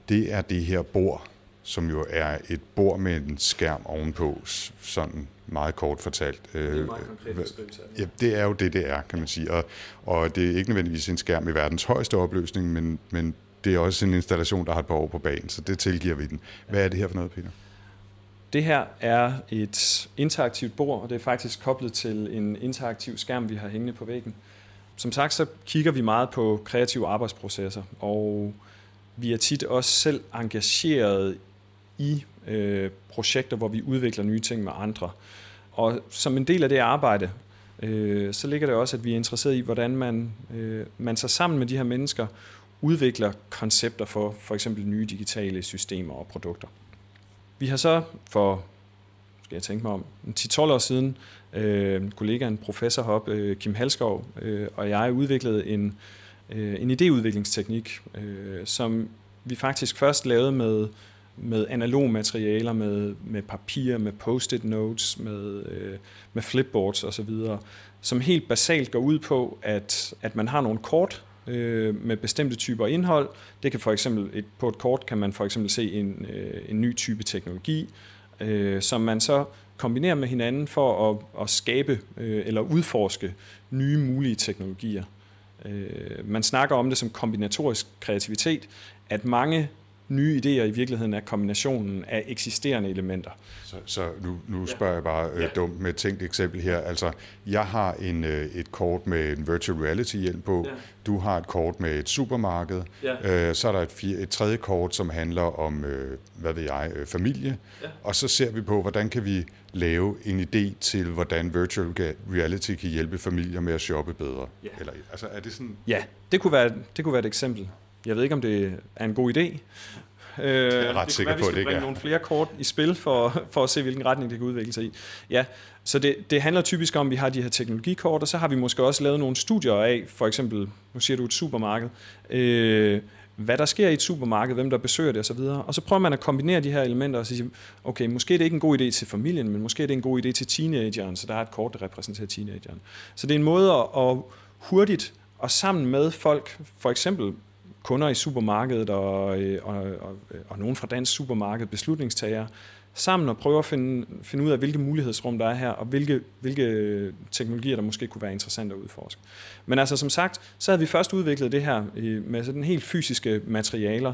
det er det her bord, som jo er et bord med en skærm ovenpå, sådan meget kort fortalt. Det er meget konkret Ja, det er jo det, det er, kan man sige. Og, og det er ikke nødvendigvis en skærm i verdens højeste opløsning, men, men det er også en installation, der har et par år på banen, så det tilgiver vi den. Hvad er det her for noget, Peter? Det her er et interaktivt bord, og det er faktisk koblet til en interaktiv skærm, vi har hængende på væggen. Som sagt, så kigger vi meget på kreative arbejdsprocesser, og vi er tit også selv engageret i øh, projekter, hvor vi udvikler nye ting med andre. Og som en del af det arbejde, øh, så ligger det også, at vi er interesseret i, hvordan man, øh, man så sammen med de her mennesker udvikler koncepter for for eksempel nye digitale systemer og produkter. Vi har så for, skal jeg tænke mig om, 10-12 år siden, øh, kollegaen professor Hop, øh, Kim Halskov øh, og jeg udviklede en, øh, en idéudviklingsteknik, øh, som vi faktisk først lavede med, med analog materialer, med, med papir, med post-it notes, med, øh, med flipboards osv., som helt basalt går ud på, at, at man har nogle kort, øh, med bestemte typer indhold. Det kan for eksempel et, på et kort kan man for eksempel se en, øh, en ny type teknologi, øh, som man så kombinerer med hinanden for at, at skabe øh, eller udforske nye mulige teknologier. Øh, man snakker om det som kombinatorisk kreativitet, at mange nye idéer i virkeligheden er kombinationen af eksisterende elementer. Så, så nu, nu spørger jeg bare øh, dumt med et tænkt eksempel her. Altså, jeg har en, øh, et kort med en virtual reality hjelm på. Ja. Du har et kort med et supermarked. Ja. Øh, så er der et, et tredje kort, som handler om, øh, hvad ved jeg, øh, familie. Ja. Og så ser vi på, hvordan kan vi lave en idé til, hvordan virtual reality kan hjælpe familier med at shoppe bedre. Ja. Eller, altså, er det sådan? Ja, det kunne, være, det kunne være et eksempel. Jeg ved ikke, om det er en god idé. Øh, det er ret det sikker være, på, at det ikke er. nogle flere kort i spil for, for at se, hvilken retning det kan udvikle sig i. Ja, så det, det handler typisk om, at vi har de her teknologikort, og så har vi måske også lavet nogle studier af, for eksempel, nu siger du et supermarked, øh, hvad der sker i et supermarked, hvem der besøger det osv. Og så prøver man at kombinere de her elementer og sige, okay, måske er det ikke en god idé til familien, men måske er det en god idé til teenageren, så der er et kort, der repræsenterer teenageren. Så det er en måde at hurtigt og sammen med folk, for eksempel kunder i supermarkedet og, øh, og, og, øh, og nogen fra dansk supermarked, beslutningstagere, sammen og prøve at finde, finde ud af, hvilke mulighedsrum der er her, og hvilke, hvilke teknologier, der måske kunne være interessante at udforske. Men altså som sagt, så havde vi først udviklet det her med sådan helt fysiske materialer,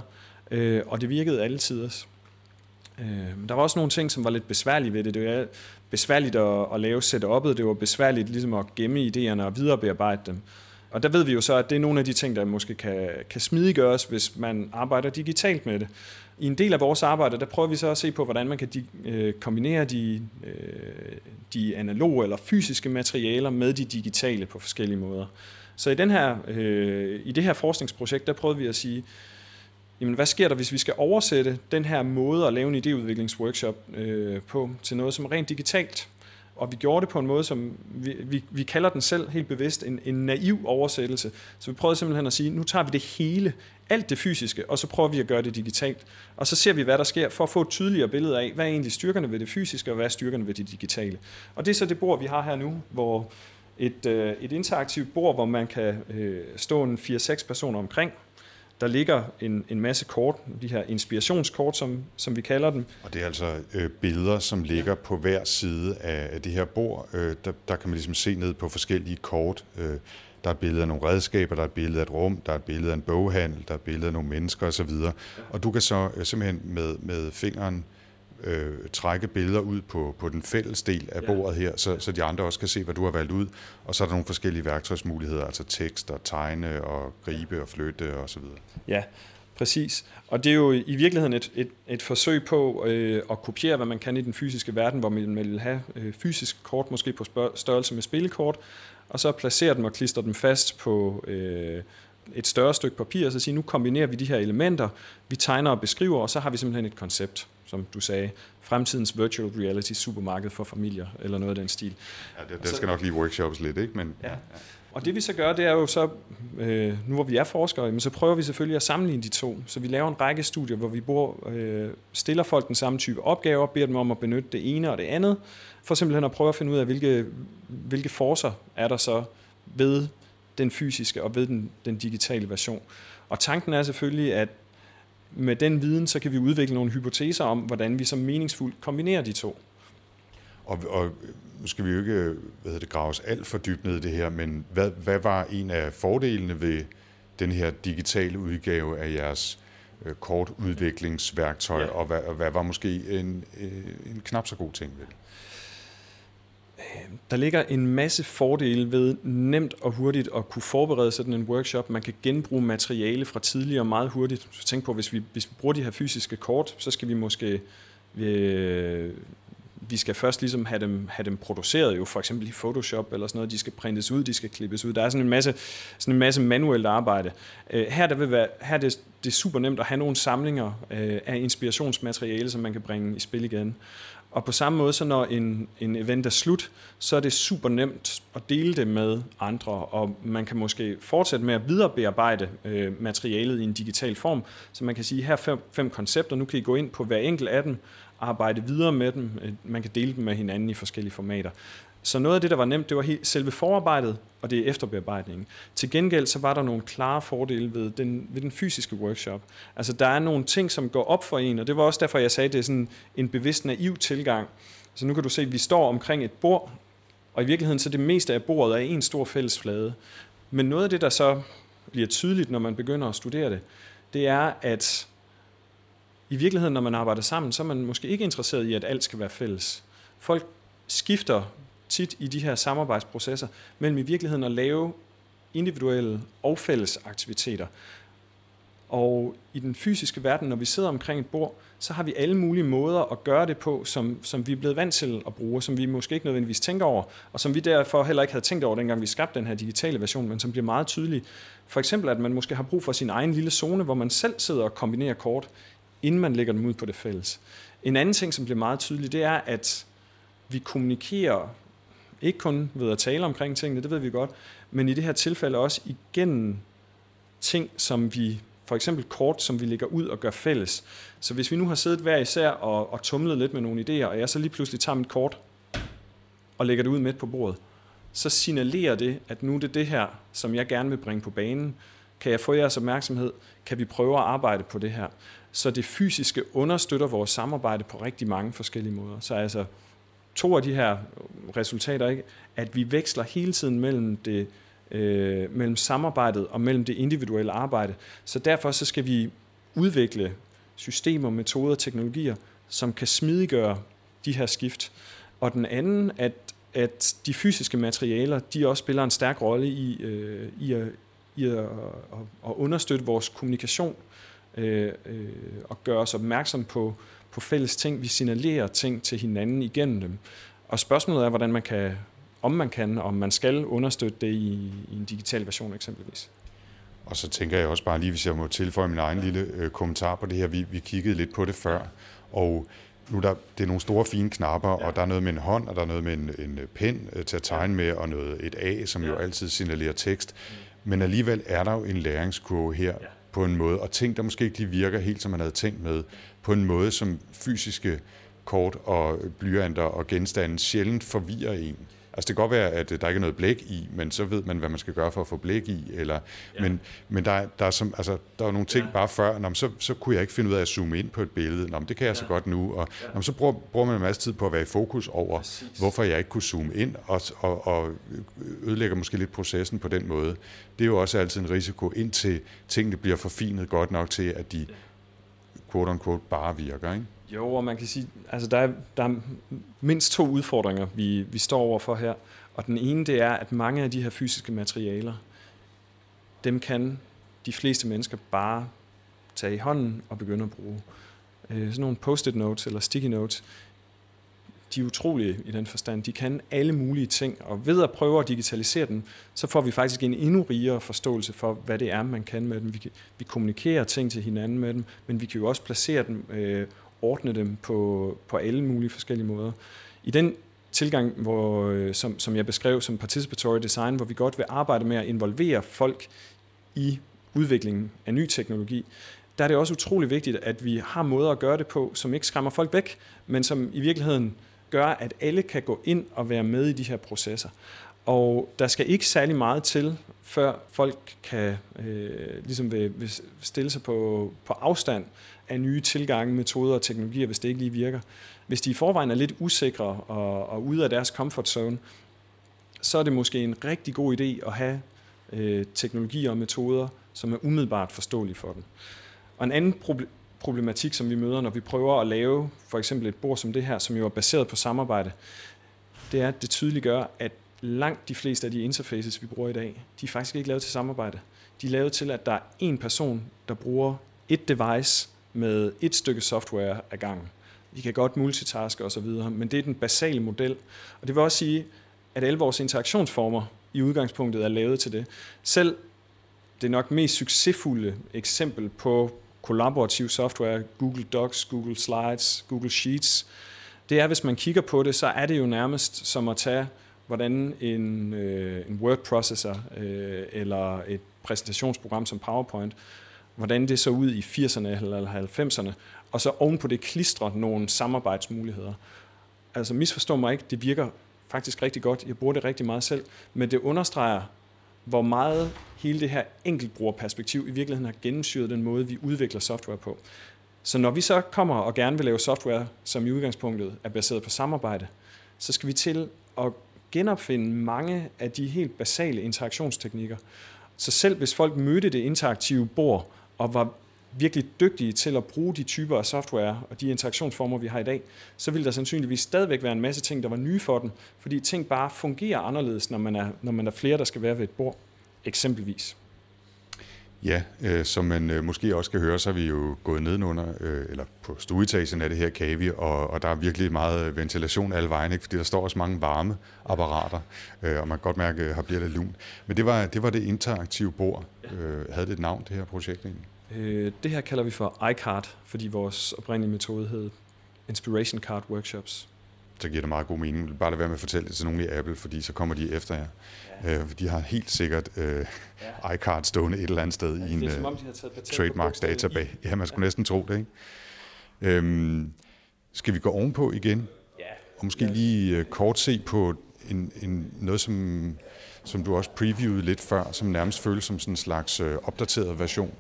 øh, og det virkede altid også. Øh, der var også nogle ting, som var lidt besværlige ved det. Det var besværligt at, at lave setup'et, det var besværligt ligesom at gemme idéerne og viderebearbejde dem. Og der ved vi jo så, at det er nogle af de ting, der måske kan, kan smidiggøres, hvis man arbejder digitalt med det. I en del af vores arbejde, der prøver vi så at se på, hvordan man kan de, øh, kombinere de, øh, de analoge eller fysiske materialer med de digitale på forskellige måder. Så i, den her, øh, i det her forskningsprojekt, der prøvede vi at sige, jamen hvad sker der, hvis vi skal oversætte den her måde at lave en idéudviklingsworkshop øh, på til noget som er rent digitalt? Og vi gjorde det på en måde, som vi, vi, vi kalder den selv helt bevidst en, en naiv oversættelse. Så vi prøvede simpelthen at sige, nu tager vi det hele, alt det fysiske, og så prøver vi at gøre det digitalt. Og så ser vi, hvad der sker, for at få et tydeligere billede af, hvad er egentlig styrkerne ved det fysiske, og hvad er styrkerne ved det digitale. Og det er så det bord, vi har her nu, hvor et, øh, et interaktivt bord, hvor man kan øh, stå en 4-6 personer omkring, der ligger en, en masse kort, de her inspirationskort, som, som vi kalder dem. Og det er altså øh, billeder, som ligger på hver side af, det her bord. Øh, der, der kan man ligesom se ned på forskellige kort. Øh, der er et billede af nogle redskaber, der er et billede af et rum, der er et billede af en boghandel, der er et billede af nogle mennesker osv. Og du kan så øh, simpelthen med, med fingeren øh, trække billeder ud på, på den fælles del af bordet her, så, så de andre også kan se, hvad du har valgt ud. Og så er der nogle forskellige værktøjsmuligheder, altså tekst og tegne og gribe og flytte og så videre. Ja, præcis. Og det er jo i virkeligheden et, et, et forsøg på øh, at kopiere, hvad man kan i den fysiske verden, hvor man vil have øh, fysiske kort, måske på størrelse med spillekort, og så placere dem og klistre dem fast på øh, et større stykke papir, og så sige, nu kombinerer vi de her elementer, vi tegner og beskriver, og så har vi simpelthen et koncept som du sagde, fremtidens virtual reality supermarked for familier, eller noget af den stil. Ja, det, det skal nok lige workshops lidt, ikke? Men, ja. Og det vi så gør, det er jo så, øh, nu hvor vi er forskere, så prøver vi selvfølgelig at sammenligne de to. Så vi laver en række studier, hvor vi bor, øh, stiller folk den samme type opgaver, beder dem om at benytte det ene og det andet, for simpelthen at prøve at finde ud af, hvilke, hvilke forser er der så ved den fysiske og ved den, den digitale version. Og tanken er selvfølgelig, at med den viden, så kan vi udvikle nogle hypoteser om, hvordan vi så meningsfuldt kombinerer de to. Og, og nu skal vi jo ikke hvad hedder det, graves alt for dybt ned i det her, men hvad, hvad var en af fordelene ved den her digitale udgave af jeres øh, kortudviklingsværktøj, ja. og, hvad, hvad var måske en, øh, en knap så god ting ved det? Der ligger en masse fordele ved nemt og hurtigt at kunne forberede sådan en workshop. Man kan genbruge materiale fra tidligere meget hurtigt. Så tænk på, hvis vi, hvis vi bruger de her fysiske kort, så skal vi måske... Øh, vi skal først ligesom have dem, have dem produceret, jo for eksempel i Photoshop eller sådan noget. De skal printes ud, de skal klippes ud. Der er sådan en masse, sådan en masse manuelt arbejde. Øh, her, der vil være, her er det, det er super nemt at have nogle samlinger øh, af inspirationsmateriale, som man kan bringe i spil igen. Og på samme måde, så når en, en event er slut, så er det super nemt at dele det med andre, og man kan måske fortsætte med at viderebearbejde øh, materialet i en digital form. Så man kan sige, her fem, fem koncepter, nu kan I gå ind på hver enkelt af dem, arbejde videre med dem, øh, man kan dele dem med hinanden i forskellige formater. Så noget af det, der var nemt, det var helt selve forarbejdet, og det er efterbearbejdningen. Til gengæld så var der nogle klare fordele ved den, ved den fysiske workshop. Altså der er nogle ting, som går op for en, og det var også derfor, jeg sagde, at det er sådan en bevidst naiv tilgang. Så nu kan du se, at vi står omkring et bord, og i virkeligheden så det meste af bordet er en stor fælles flade. Men noget af det, der så bliver tydeligt, når man begynder at studere det, det er, at i virkeligheden, når man arbejder sammen, så er man måske ikke interesseret i, at alt skal være fælles. Folk skifter tit i de her samarbejdsprocesser mellem i virkeligheden at lave individuelle og fælles aktiviteter. Og i den fysiske verden, når vi sidder omkring et bord, så har vi alle mulige måder at gøre det på, som, som vi er blevet vant til at bruge, som vi måske ikke nødvendigvis tænker over, og som vi derfor heller ikke havde tænkt over, dengang vi skabte den her digitale version, men som bliver meget tydelig. For eksempel, at man måske har brug for sin egen lille zone, hvor man selv sidder og kombinerer kort, inden man lægger dem ud på det fælles. En anden ting, som bliver meget tydelig, det er, at vi kommunikerer ikke kun ved at tale omkring tingene, det ved vi godt, men i det her tilfælde også igennem ting, som vi, for eksempel kort, som vi lægger ud og gør fælles. Så hvis vi nu har siddet hver især og, og tumlet lidt med nogle idéer, og jeg så lige pludselig tager mit kort og lægger det ud midt på bordet, så signalerer det, at nu er det det her, som jeg gerne vil bringe på banen. Kan jeg få jeres opmærksomhed? Kan vi prøve at arbejde på det her? Så det fysiske understøtter vores samarbejde på rigtig mange forskellige måder. Så altså, to af de her resultater, ikke? at vi veksler hele tiden mellem det øh, mellem samarbejdet og mellem det individuelle arbejde. Så derfor så skal vi udvikle systemer, metoder og teknologier, som kan smidiggøre de her skift. Og den anden, at, at de fysiske materialer, de også spiller en stærk rolle i, øh, i, at, i at, at, understøtte vores kommunikation øh, øh, og gøre os opmærksom på, på fælles ting. Vi signalerer ting til hinanden igennem dem. Og spørgsmålet er, hvordan man kan, om man kan, om man skal understøtte det i, i en digital version eksempelvis. Og så tænker jeg også bare lige, hvis jeg må tilføje min egen lille øh, kommentar på det her, vi, vi kiggede lidt på det før, og nu der, det er nogle store fine knapper, ja. og der er noget med en hånd, og der er noget med en, en pen øh, til at tegne med, og noget et A, som ja. jo altid signalerer tekst. Men alligevel er der jo en læringskurve her ja på en måde, og ting, der måske ikke lige virker helt, som man havde tænkt med, på en måde, som fysiske kort og blyanter og genstande sjældent forvirrer en. Altså det kan godt være, at der ikke er noget blæk i, men så ved man, hvad man skal gøre for at få blæk i. Eller, ja. Men, men der, der, er som, altså, der er nogle ting ja. bare før, nå, så, så kunne jeg ikke finde ud af at zoome ind på et billede. Nå, det kan jeg ja. så godt nu. Og ja. nå, så bruger, bruger man en masse tid på at være i fokus over, Præcis. hvorfor jeg ikke kunne zoome ind, og, og, og ødelægger måske lidt processen på den måde. Det er jo også altid en risiko, indtil tingene bliver forfinet godt nok til, at de quote unquote bare virker. Ikke? Jo, og man kan sige, altså der er, der er mindst to udfordringer, vi, vi står overfor her. Og den ene, det er, at mange af de her fysiske materialer, dem kan de fleste mennesker bare tage i hånden og begynde at bruge. Øh, sådan nogle post-it notes eller sticky notes, de er utrolige i den forstand. De kan alle mulige ting, og ved at prøve at digitalisere dem, så får vi faktisk en endnu rigere forståelse for, hvad det er, man kan med dem. Vi, kan, vi kommunikerer ting til hinanden med dem, men vi kan jo også placere dem øh, ordne dem på, på alle mulige forskellige måder. I den tilgang, hvor, øh, som, som jeg beskrev som participatory design, hvor vi godt vil arbejde med at involvere folk i udviklingen af ny teknologi, der er det også utrolig vigtigt, at vi har måder at gøre det på, som ikke skræmmer folk væk, men som i virkeligheden gør, at alle kan gå ind og være med i de her processer. Og der skal ikke særlig meget til, før folk kan øh, ligesom vil, vil stille sig på, på afstand af nye tilgange, metoder og teknologier, hvis det ikke lige virker. Hvis de i forvejen er lidt usikre og, og ude af deres comfort zone, så er det måske en rigtig god idé at have øh, teknologier og metoder, som er umiddelbart forståelige for dem. Og en anden problematik, som vi møder, når vi prøver at lave for eksempel et bord som det her, som jo er baseret på samarbejde, det er, at det tydeliggør, at langt de fleste af de interfaces, vi bruger i dag, de er faktisk ikke lavet til samarbejde. De er lavet til, at der er en person, der bruger et device med et stykke software ad gangen. Vi kan godt multitaske osv., men det er den basale model. Og det vil også sige, at alle vores interaktionsformer i udgangspunktet er lavet til det. Selv det nok mest succesfulde eksempel på kollaborativ software, Google Docs, Google Slides, Google Sheets, det er, hvis man kigger på det, så er det jo nærmest som at tage, hvordan en, øh, en word processor øh, eller et præsentationsprogram som PowerPoint, hvordan det så ud i 80'erne eller 90'erne, og så ovenpå det klistre nogle samarbejdsmuligheder. Altså misforstå mig ikke, det virker faktisk rigtig godt, jeg bruger det rigtig meget selv, men det understreger, hvor meget hele det her enkeltbrugerperspektiv i virkeligheden har gennemsyret den måde, vi udvikler software på. Så når vi så kommer og gerne vil lave software, som i udgangspunktet er baseret på samarbejde, så skal vi til at genopfinde mange af de helt basale interaktionsteknikker. Så selv hvis folk mødte det interaktive bord og var virkelig dygtige til at bruge de typer af software og de interaktionsformer, vi har i dag, så vil der sandsynligvis stadigvæk være en masse ting, der var nye for dem, fordi ting bare fungerer anderledes, når man er, når man er flere, der skal være ved et bord, eksempelvis. Ja, øh, som man øh, måske også kan høre, så er vi jo gået nedenunder, øh, eller på stueetagen af det her kavi, og, og der er virkelig meget ventilation alle vejen, ikke? fordi der står også mange varme apparater, øh, og man kan godt mærke, at her bliver lidt lun. Men det var det, var det interaktive bord. Øh, havde det et navn, det her projekt egentlig? Øh, det her kalder vi for iCard, fordi vores oprindelige metode hed Inspiration Card Workshops. Så giver det meget god mening. Bare lade være med at fortælle det til nogen i Apple, fordi så kommer de efter jer. Ja. Øh, de har helt sikkert øh, ja. iCard stående et eller andet sted ja, i en som om, de har taget trademarks database. Ja, man skulle ja. næsten tro det, ikke? Øhm, skal vi gå ovenpå igen? Ja. Og måske lige øh, kort se på en, en, noget, som, som du også previewede lidt før, som nærmest føles som sådan en slags øh, opdateret version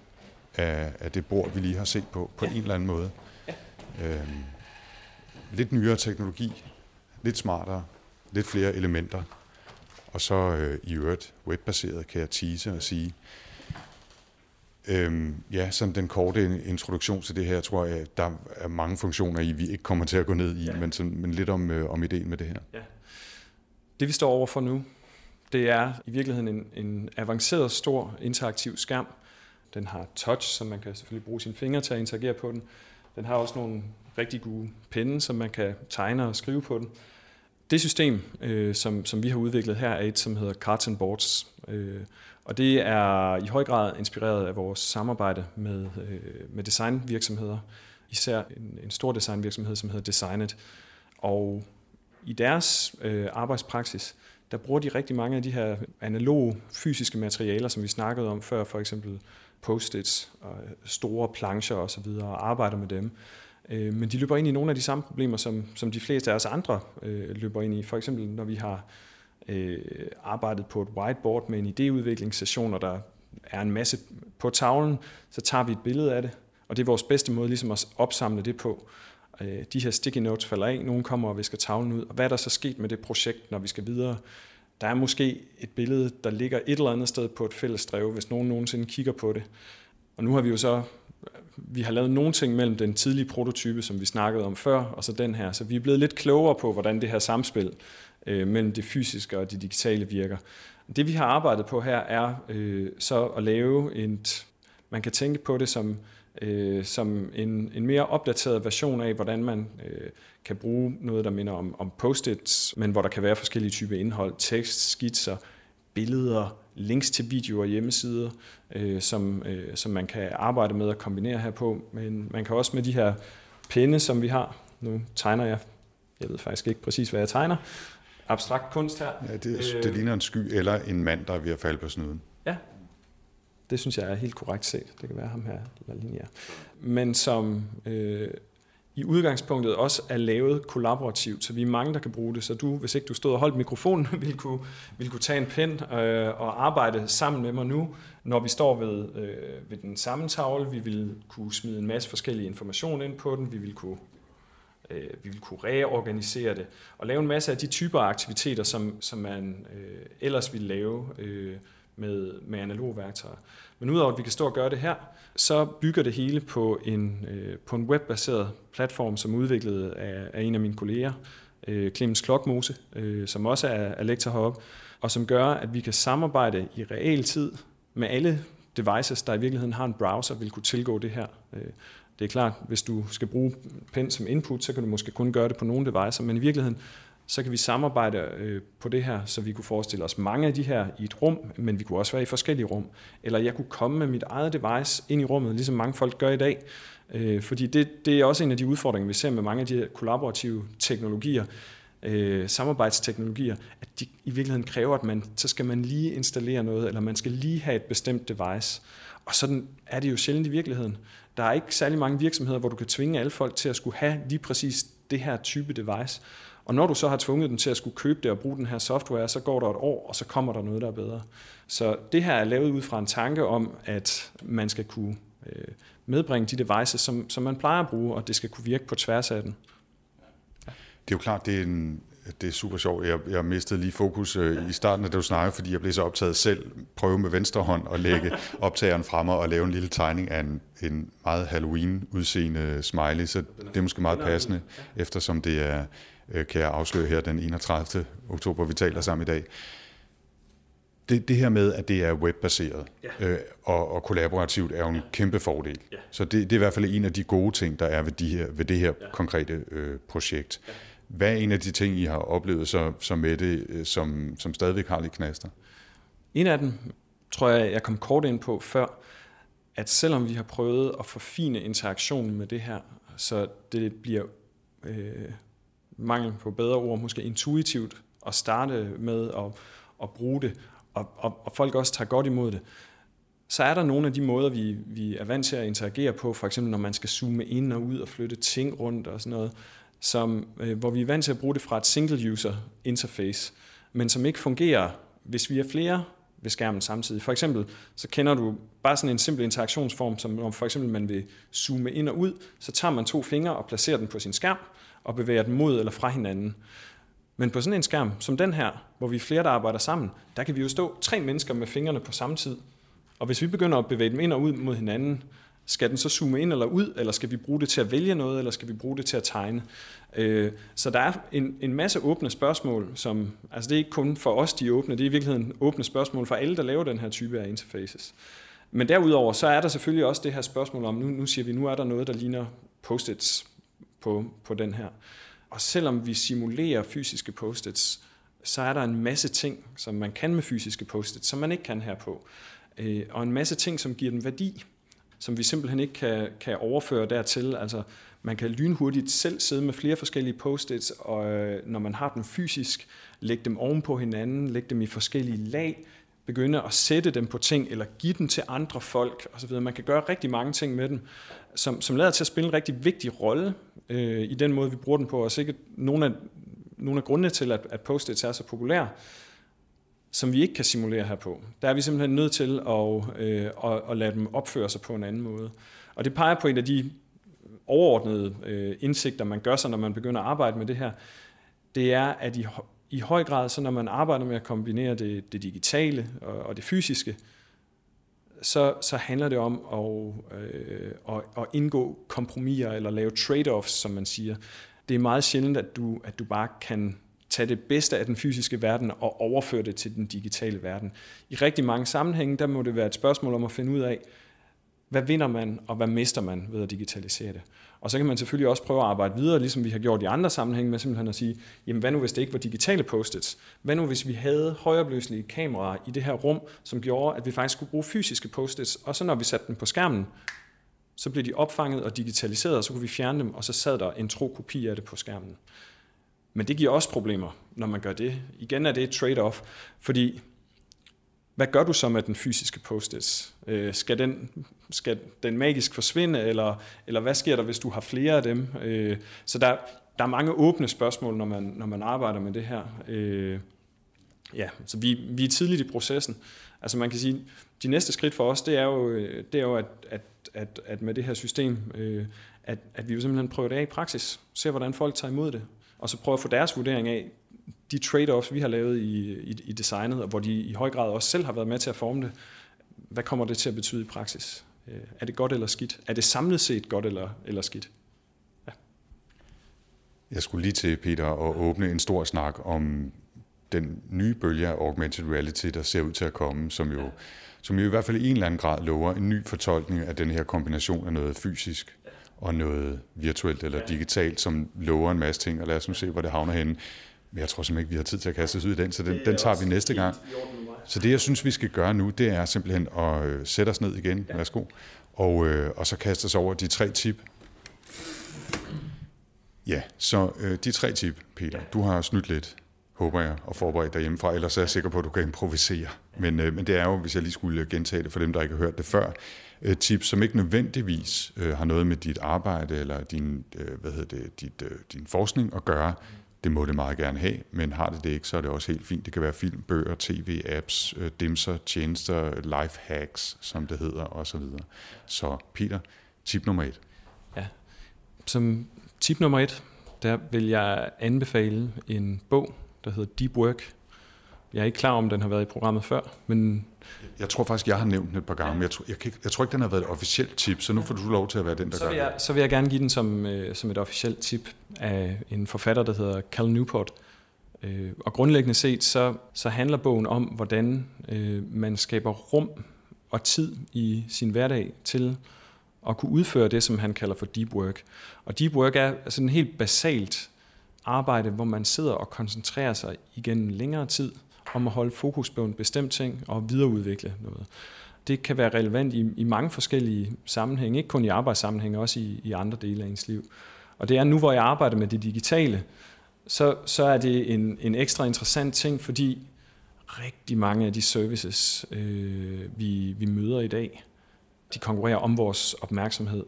af, af det bord, vi lige har set på, på ja. en eller anden måde. Ja. Øhm, lidt nyere teknologi, lidt smartere, lidt flere elementer, og så øh, i øvrigt webbaseret, kan jeg tease og sige. Øhm, ja, som den korte introduktion til det her, tror jeg, der er mange funktioner i, vi ikke kommer til at gå ned i, ja. men, sådan, men lidt om, øh, om ideen med det her. Ja. Det vi står over for nu, det er i virkeligheden en, en avanceret, stor interaktiv skærm, den har touch, så man kan selvfølgelig bruge sine fingre til at interagere på den. Den har også nogle rigtig gode penne, som man kan tegne og skrive på den. Det system, øh, som, som vi har udviklet her, er et, som hedder Cards and Boards. Øh, og det er i høj grad inspireret af vores samarbejde med, øh, med designvirksomheder. Især en, en stor designvirksomhed, som hedder Designet. Og i deres øh, arbejdspraksis, der bruger de rigtig mange af de her analoge fysiske materialer, som vi snakkede om før, for eksempel post-its og øh, store plancher osv., og arbejder med dem. Øh, men de løber ind i nogle af de samme problemer, som, som de fleste af os andre øh, løber ind i. For eksempel når vi har øh, arbejdet på et whiteboard med en idéudviklingssession, og der er en masse på tavlen, så tager vi et billede af det, og det er vores bedste måde ligesom at opsamle det på. Øh, de her sticky notes falder af, nogen kommer og visker tavlen ud, og hvad er der så sket med det projekt, når vi skal videre? Der er måske et billede, der ligger et eller andet sted på et fælles drev, hvis nogen nogensinde kigger på det. Og nu har vi jo så vi har lavet nogle ting mellem den tidlige prototype, som vi snakkede om før, og så den her. Så vi er blevet lidt klogere på, hvordan det her samspil øh, mellem det fysiske og det digitale virker. Det vi har arbejdet på her er øh, så at lave et, man kan tænke på det som, øh, som en, en mere opdateret version af, hvordan man øh, kan bruge noget, der minder om, om post-its, men hvor der kan være forskellige typer indhold, tekst, skitser, billeder, links til videoer og hjemmesider, øh, som, øh, som man kan arbejde med at kombinere her på. Men man kan også med de her pinde, som vi har, nu tegner jeg, jeg ved faktisk ikke præcis, hvad jeg tegner, abstrakt kunst her. Ja, det, det øh, ligner en sky eller en mand, der er ved at falde på snuden. Det synes jeg er helt korrekt set. Det kan være ham her, La Linea. Men som øh, i udgangspunktet også er lavet kollaborativt, så vi er mange, der kan bruge det. Så du, hvis ikke du stod og holdt mikrofonen, *laughs* ville kunne, ville kunne tage en pen øh, og arbejde sammen med mig nu, når vi står ved, øh, ved den samme tavle. Vi vil kunne smide en masse forskellige information ind på den. Vi vil kunne øh, vi vil kunne reorganisere det og lave en masse af de typer af aktiviteter, som, som man øh, ellers ville lave øh, med, med analoge værktøjer. Men udover at vi kan stå og gøre det her, så bygger det hele på en, øh, på en webbaseret platform, som er udviklet af, af en af mine kolleger, øh, Clemens Klokmose, øh, som også er, er lektor heroppe, og som gør, at vi kan samarbejde i realtid med alle devices, der i virkeligheden har en browser, vil kunne tilgå det her. Øh, det er klart, hvis du skal bruge pen som input, så kan du måske kun gøre det på nogle devices, men i virkeligheden så kan vi samarbejde øh, på det her, så vi kunne forestille os mange af de her i et rum, men vi kunne også være i forskellige rum. Eller jeg kunne komme med mit eget device ind i rummet, ligesom mange folk gør i dag. Øh, fordi det, det er også en af de udfordringer, vi ser med mange af de her kollaborative teknologier, øh, samarbejdsteknologier, at de i virkeligheden kræver, at man, så skal man lige installere noget, eller man skal lige have et bestemt device. Og sådan er det jo sjældent i virkeligheden. Der er ikke særlig mange virksomheder, hvor du kan tvinge alle folk til at skulle have lige præcis det her type device. Og når du så har tvunget dem til at skulle købe det og bruge den her software, så går der et år, og så kommer der noget, der er bedre. Så det her er lavet ud fra en tanke om, at man skal kunne øh, medbringe de devices, som, som man plejer at bruge, og det skal kunne virke på tværs af den. Det er jo klart, det er en, det er super sjovt. Jeg, jeg mistede lige fokus øh, i starten af det, du snakkede, fordi jeg blev så optaget selv. Prøve med venstre hånd at lægge *laughs* optageren frem og lave en lille tegning af en, en meget Halloween-udseende smiley, så det er måske meget passende, eftersom det er Øh, kan jeg afsløre her den 31. oktober, vi taler sammen i dag. Det, det her med, at det er webbaseret ja. øh, og, og kollaborativt, er jo en ja. kæmpe fordel. Ja. Så det, det er i hvert fald en af de gode ting, der er ved, de her, ved det her ja. konkrete øh, projekt. Ja. Hvad er en af de ting, I har oplevet så, så med det, øh, som, som stadigvæk har lidt knaster? En af dem, tror jeg, jeg kom kort ind på før, at selvom vi har prøvet at forfine interaktionen med det her, så det bliver øh, mangel på bedre ord, måske intuitivt at starte med at, at bruge det, og, og, og folk også tager godt imod det, så er der nogle af de måder, vi, vi er vant til at interagere på, for eksempel når man skal zoome ind og ud og flytte ting rundt og sådan noget, som, øh, hvor vi er vant til at bruge det fra et single-user interface, men som ikke fungerer, hvis vi er flere ved skærmen samtidig. For eksempel, så kender du bare sådan en simpel interaktionsform, som når for eksempel man vil zoome ind og ud, så tager man to fingre og placerer den på sin skærm, og bevæger dem mod eller fra hinanden. Men på sådan en skærm som den her, hvor vi er flere, der arbejder sammen, der kan vi jo stå tre mennesker med fingrene på samme tid. Og hvis vi begynder at bevæge dem ind og ud mod hinanden, skal den så zoome ind eller ud, eller skal vi bruge det til at vælge noget, eller skal vi bruge det til at tegne? Øh, så der er en, en masse åbne spørgsmål, som, altså det er ikke kun for os, de er åbne, det er i virkeligheden åbne spørgsmål for alle, der laver den her type af interfaces. Men derudover, så er der selvfølgelig også det her spørgsmål om, nu, nu siger vi, nu er der noget, der ligner post-its på, på den her. og selvom vi simulerer fysiske post-its, så er der en masse ting, som man kan med fysiske post-its, som man ikke kan her på. Øh, og en masse ting, som giver dem værdi, som vi simpelthen ikke kan, kan overføre dertil. Altså, man kan lynhurtigt selv sidde med flere forskellige post-its, og øh, når man har dem fysisk, lægge dem oven på hinanden, lægge dem i forskellige lag, begynde at sætte dem på ting, eller give dem til andre folk osv. Man kan gøre rigtig mange ting med dem, som, som lader til at spille en rigtig vigtig rolle øh, i den måde, vi bruger den på, og sikkert nogle af, nogle af grundene til, at, at post-its er så populære, som vi ikke kan simulere her på. Der er vi simpelthen nødt til at, øh, at, at lade dem opføre sig på en anden måde. Og det peger på en af de overordnede øh, indsigter, man gør sig, når man begynder at arbejde med det her, det er, at i, i høj grad, så når man arbejder med at kombinere det, det digitale og, og det fysiske, så, så handler det om at, øh, at, at indgå kompromiser eller lave trade-offs, som man siger. Det er meget sjældent, at du, at du bare kan tage det bedste af den fysiske verden og overføre det til den digitale verden. I rigtig mange sammenhænge, der må det være et spørgsmål om at finde ud af, hvad vinder man, og hvad mister man ved at digitalisere det. Og så kan man selvfølgelig også prøve at arbejde videre, ligesom vi har gjort i andre sammenhænge, med simpelthen at sige, jamen hvad nu hvis det ikke var digitale post-its? Hvad nu hvis vi havde højopløselige kameraer i det her rum, som gjorde, at vi faktisk skulle bruge fysiske post-its, og så når vi satte dem på skærmen, så blev de opfanget og digitaliseret, og så kunne vi fjerne dem, og så sad der en tro kopi af det på skærmen. Men det giver også problemer, når man gør det. Igen er det et trade-off, fordi hvad gør du så med den fysiske post-its? Øh, skal, den, skal den magisk forsvinde, eller, eller hvad sker der, hvis du har flere af dem? Øh, så der, der er mange åbne spørgsmål, når man, når man arbejder med det her. Øh, ja, så vi, vi er tidligt i processen. Altså man kan sige, de næste skridt for os, det er jo, det er jo at, at, at, at med det her system, øh, at, at vi jo simpelthen prøver det af i praksis. Se, hvordan folk tager imod det. Og så prøve at få deres vurdering af, de trade-offs, vi har lavet i, i, i designet, og hvor de i høj grad også selv har været med til at forme det, hvad kommer det til at betyde i praksis? Øh, er det godt eller skidt? Er det samlet set godt eller, eller skidt? Ja. Jeg skulle lige til, Peter, at åbne en stor snak om den nye bølge af augmented reality, der ser ud til at komme, som jo, som jo i hvert fald i en eller anden grad lover en ny fortolkning af den her kombination af noget fysisk og noget virtuelt eller digitalt, som lover en masse ting, og lad os nu se, hvor det havner henne. Men jeg tror simpelthen ikke, vi har tid til at kaste os ud i den, så den, den tager vi næste gang. Så det, jeg synes, vi skal gøre nu, det er simpelthen at øh, sætte os ned igen, værsgo, og, øh, og så kaste os over de tre tip. Ja, så øh, de tre tip, Peter, du har snydt lidt, håber jeg, og forberedt dig hjemmefra, ellers er jeg sikker på, at du kan improvisere. Men, øh, men det er jo, hvis jeg lige skulle gentage det for dem, der ikke har hørt det før, øh, tips, som ikke nødvendigvis øh, har noget med dit arbejde eller din, øh, hvad hedder det, dit, øh, din forskning at gøre, det må det meget gerne have, men har det det ikke, så er det også helt fint. Det kan være film, bøger, tv, apps, øh, dimser, tjenester, life hacks, som det hedder, osv. Så Peter, tip nummer et. Ja, som tip nummer et, der vil jeg anbefale en bog, der hedder Deep Work. Jeg er ikke klar om, den har været i programmet før, men jeg tror faktisk, jeg har nævnt den et par gange, men jeg tror, jeg, kan, jeg tror ikke, den har været et officielt tip, så nu får du lov til at være den, der så gør jeg, det. Så vil jeg gerne give den som, øh, som et officielt tip af en forfatter, der hedder Cal Newport. Øh, og grundlæggende set, så, så handler bogen om, hvordan øh, man skaber rum og tid i sin hverdag til at kunne udføre det, som han kalder for deep work. Og deep work er altså en helt basalt arbejde, hvor man sidder og koncentrerer sig igennem længere tid – om at holde fokus på en bestemt ting og videreudvikle noget. Det kan være relevant i, i mange forskellige sammenhænge, ikke kun i arbejdssammenhænge, også i, i andre dele af ens liv. Og det er nu, hvor jeg arbejder med det digitale, så, så er det en, en ekstra interessant ting, fordi rigtig mange af de services, øh, vi, vi møder i dag, de konkurrerer om vores opmærksomhed.